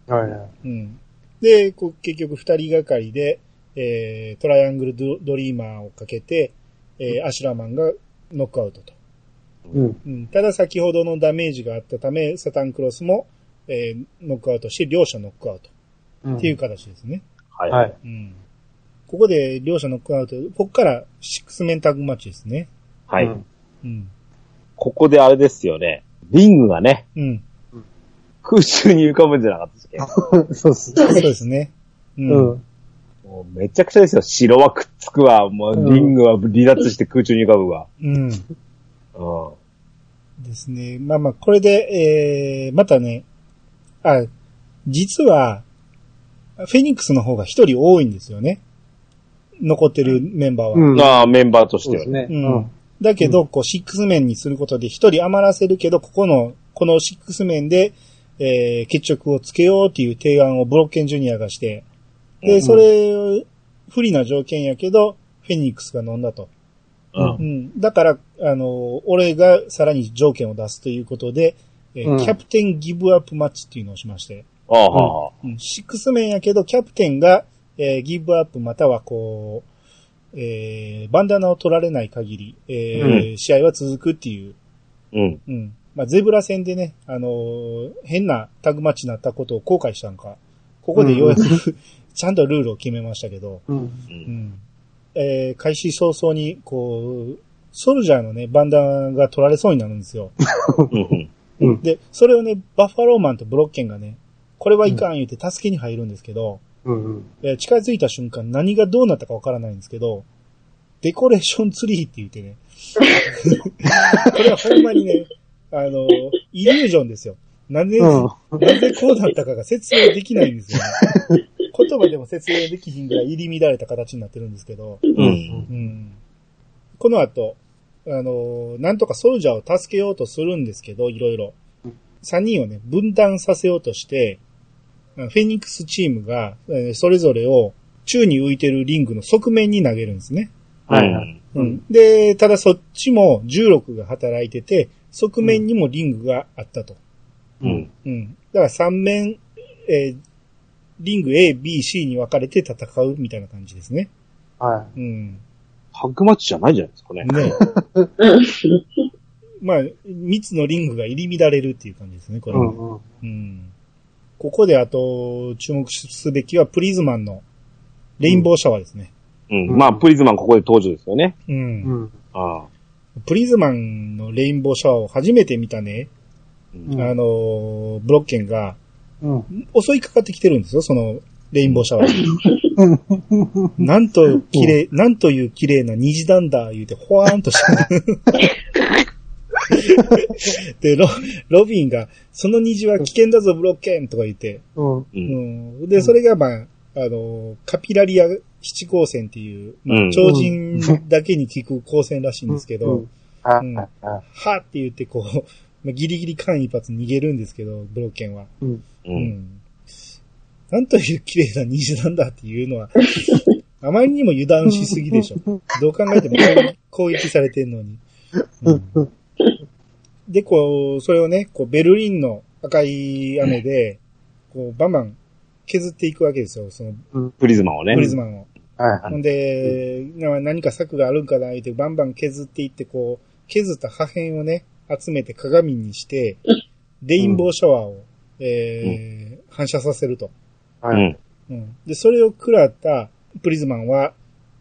はいはい。うん。で、こう結局二人がかりで、えートライアングルドドリーマーをかけて、えーアシュラマンがノックアウトと。うん。うん、ただ先ほどのダメージがあったため、サタンクロスも、えーノックアウトして、両者ノックアウトうん。っていう形ですね。はい。はい。うん。ここで両者ノックアウト、ここからシックスメンタグマッチですね。はい。うんうん。ここであれですよね。リングがね、うん。空中に浮かぶんじゃなかったですっけ？そうっす。そうですね。う。うんん。もうめちゃくちゃですよ。城はくっつくわ。もうリングは離脱して空中に浮かぶわ。うん。うん。ですね。まあまあ、これで、えー、またね、あ、実は、フェニックスの方が一人多いんですよね。残ってるメンバーは。うん。まあ、メンバーとしてはね。そうですね。うん。だけど、こう、シックス面にすることで一人余らせるけど、ここの、このシックス面で、えー、決着をつけようっていう提案をブロッケンジュニアがして、で、それ、不利な条件やけど、フェニックスが飲んだと。うんう。ん。だから、あの、俺がさらに条件を出すということで、えーうんキャプテンギブアップマッチっていうのをしまして、ああ、はあ。うん、シックス面やけど、キャプテンが、えーギブアップまたはこう、えーバンダナを取られない限り、えー試合は続くっていう、うん。うん。まあ、ゼブラ戦でね、あのー変なタグマッチになったことを後悔したんか、ここでようやく、ちゃんとルールを決めましたけど、うん。う。うんん。えー開始早々に、こう、ソルジャーのね、バンダナが取られそうになるんですよ。うん。うん。で、それをね、バッファローマンとブロッケンがね、これはいかん言うて助けに入るんですけど、うん。えー近づいた瞬間何がどうなったかわからないんですけど、デコレーションツリーって言ってね、これはほんまにね、あの、イリュージョンですよ。なんで、うん。なぜこうなったかが説明できないんですよね。言葉でも説明できひんぐらい入り乱れた形になってるんですけど、うん。うんこの後、あの、なんとかソルジャーを助けようとするんですけど、いろいろうん。三人をね、分断させようとして、フェニックスチームが、えーそれぞれを宙に浮いてるリングの側面に投げるんですね。はいはいうん。で、ただそっちも重力が働いてて、側面にもリングがあったと。うん。うん。だから三面、えーリング A、B、C に分かれて戦うみたいな感じですね。はうん。タッグマッチじゃないじゃないですかね。ね。うん。まあ、三つのリングが入り乱れるっていう感じですね、こい。れは。うん。うん。うん。ここであと注目すべきはプリズマンのレインボーシャワーですね。うん。まあ、プリズマンここで登場ですよね。うん。うん。ああ。プリズマンのレインボーシャワーを初めて見たね、うんあのーブロッケンがうん。襲いかかってきてるんですよ、そのレインボーシャワー。なんと綺麗、なんという綺麗な虹なんだ、言うて、ほわーんとして。で、ロ、ロビンが、その虹は危険だぞ、ブロッケンとか言って。うん。う。うんん。で、それが、まあ、あの、カピラリア七光線っていう、まあうん超人だけに効く光線らしいんですけど、あ、うんはーって言って、こう、まあギリギリ間一髪逃げるんですけど、ブロッケンは。うん。う。うんん。なんという綺麗な虹なんだっていうのは、あまりにも油断しすぎでしょ。どう考えても攻撃攻撃されてんのに。うんで、こう、それをね、こう、ベルリンの赤い雨で、こう、バンバン削っていくわけですよ、その、プリズマンをね。プリズマンを。はいほんで、な何か策があるんかな、言って、バンバン削っていって、こう、削った破片をね、集めて鏡にして、レインボーシャワーを、えー反射させると。はい。うん。うん。で、それを食らったプリズマンは、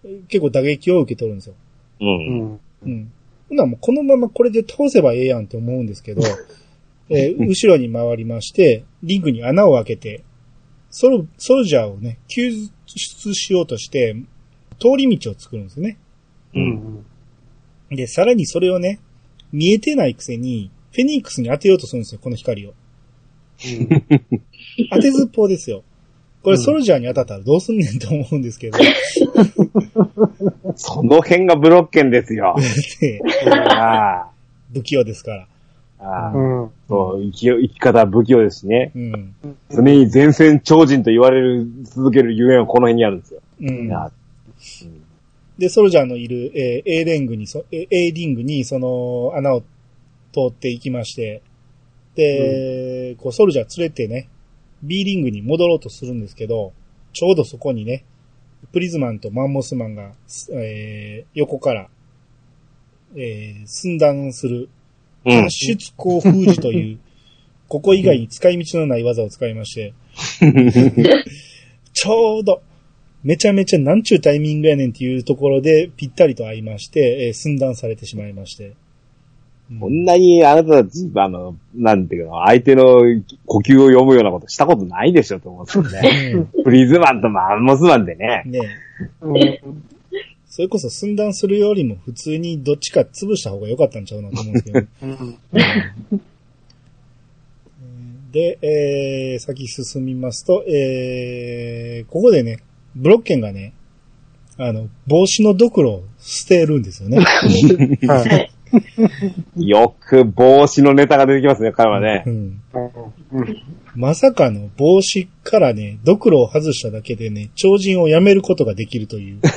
えー結構打撃を受け取るんですよ。う。うんん。うん。ほなもうこのままこれで倒せばええやんって思うんですけど、えー後ろに回りまして、リングに穴を開けて、ソル、ソルジャーをね、救出しようとして、通り道を作るんですね。う。うんん。で、さらにそれをね、見えてないくせに、フェニックスに当てようとするんですよ、この光を。当てずっぽうですよ。これうんソルジャーに当たったらどうすんねんと思うんですけど、その辺がブロッケンですよ。不器用ですから。ああ。うん。そう、生きよ生き方は不器用ですしね。うん。常に前線超人と言われる、続けるゆえんはこの辺にあるんですよ。うんで、ソルジャーのいる、えー A レングにそ、えー A リングにその穴を通っていきまして、で、こうソルジャー連れてね、B リングに戻ろうとするんですけど、ちょうどそこにね、プリズマンとマンモスマンが、えー横から、えー寸断する、うん脱。出口封じという、ここ以外に使い道のない技を使いまして、ちょうど、めちゃめちゃなんちゅうタイミングやねんっていうところでぴったりと合いまして、えー寸断されてしまいまして。うんこんなにあなたたち、あの、なんていうの、相手の呼吸を読むようなことしたことないでしょと思うんですよね。うんプリズマンとマンモスマンでね。ねうん。それこそ寸断するよりも普通にどっちか潰した方が良かったんちゃうなと思うんですけど。で、えー、先進みますと、えー、ここでね、ブロッケンがね、あの、帽子のドクロを捨てるんですよね。はい。よく帽子のネタが出てきますね、彼はねう。んうん。まさかの帽子からね、ドクロを外しただけでね、超人を辞めることができるという。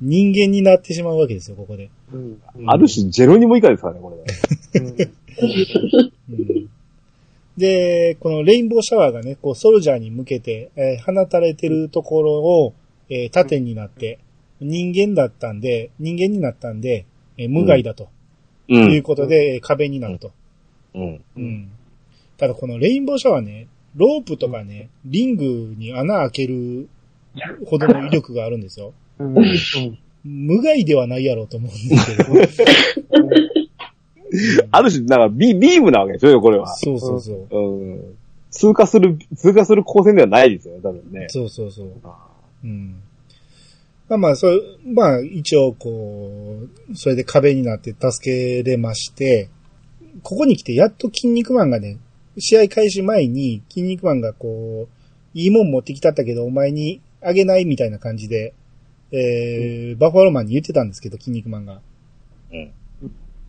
人間になってしまうわけですよ、ここで。うん。ある種、ジェロニモ以下ですからね、これね。うんで、このレインボーシャワーがね、こうソルジャーに向けて、えー放たれてるところを、えー盾になって、人間だったんで、人間になったんで、えー無害だと、う。いうんことで、えー壁になると。うん。うん。ただこのレインボーシャワーね、ロープとかね、リングに穴開けるほどの威力があるんですよ。うん。無害ではないやろうと思うんですけど。ある種、なんかビ、ビームなわけでしょ、これは。そうそうそう。うん。通過する、通過する光線ではないですよね、多分ね。そうそうそう。うん。まあまあ、そう、まあ一応こう、それで壁になって助けれまして、ここに来てやっと筋肉マンがね、試合開始前に筋肉マンがこう、いいもん持ってきたったけどお前にあげないみたいな感じで、えー、バファローマンに言ってたんですけど、筋肉マンが。うん。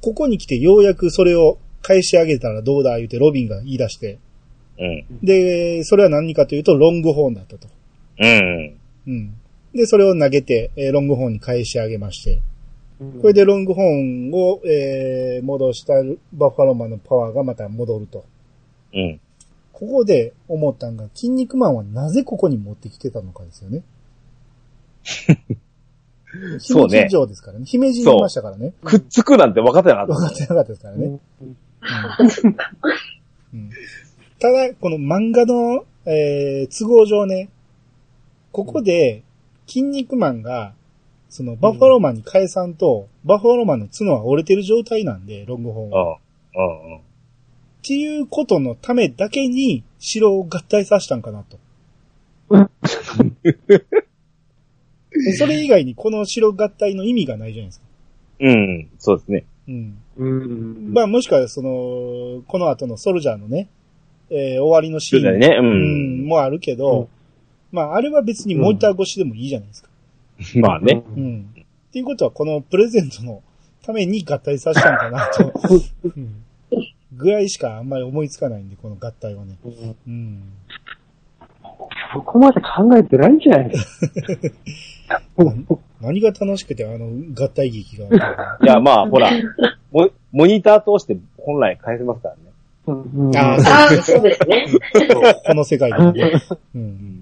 ここに来てようやくそれを返し上げたらどうだ言うてロビンが言い出して、うん。で、それは何かというとロングホーンだったと。うん。うん。で、それを投げて、えーロングホーンに返し上げまして、これでロングホーンを、えー戻したバッファローマンのパワーがまた戻ると。うん。ここで思ったんが、筋肉マンはなぜここに持ってきてたのかですよね。そうね姫路城ですからね。姫路にいましたからね。くっつくなんて分かってなかった。分かってなかったですからね。うんただ、この漫画の、えー都合上ね、ここで、筋肉マンが、その、バッファローマンに返さんと、バッファローマンの角は折れてる状態なんで、ロングホーンうは。っん。うん。うん。ていうことのためだけに、城を合体させたんかなと。でそれ以外にこの城合体の意味がないじゃないですか。うん。そうですね。うん。うん。まあもしくはその、この後のソルジャーのね、えー終わりのシーン、ね。ううんん。もあるけど、うんまああれは別にモニター越しでもいいじゃないですか。まあね。うん。っていうことはこのプレゼントのために合体させたんかなと。うんぐらいしかあんまり思いつかないんで、この合体はね。うんうん。そこまで考えてないんじゃないですか。何が楽しくてあの合体劇が。いや、まあ、ほら、モモニター通して本来返せますからね。うんあああ、そうですね。この世界で ん。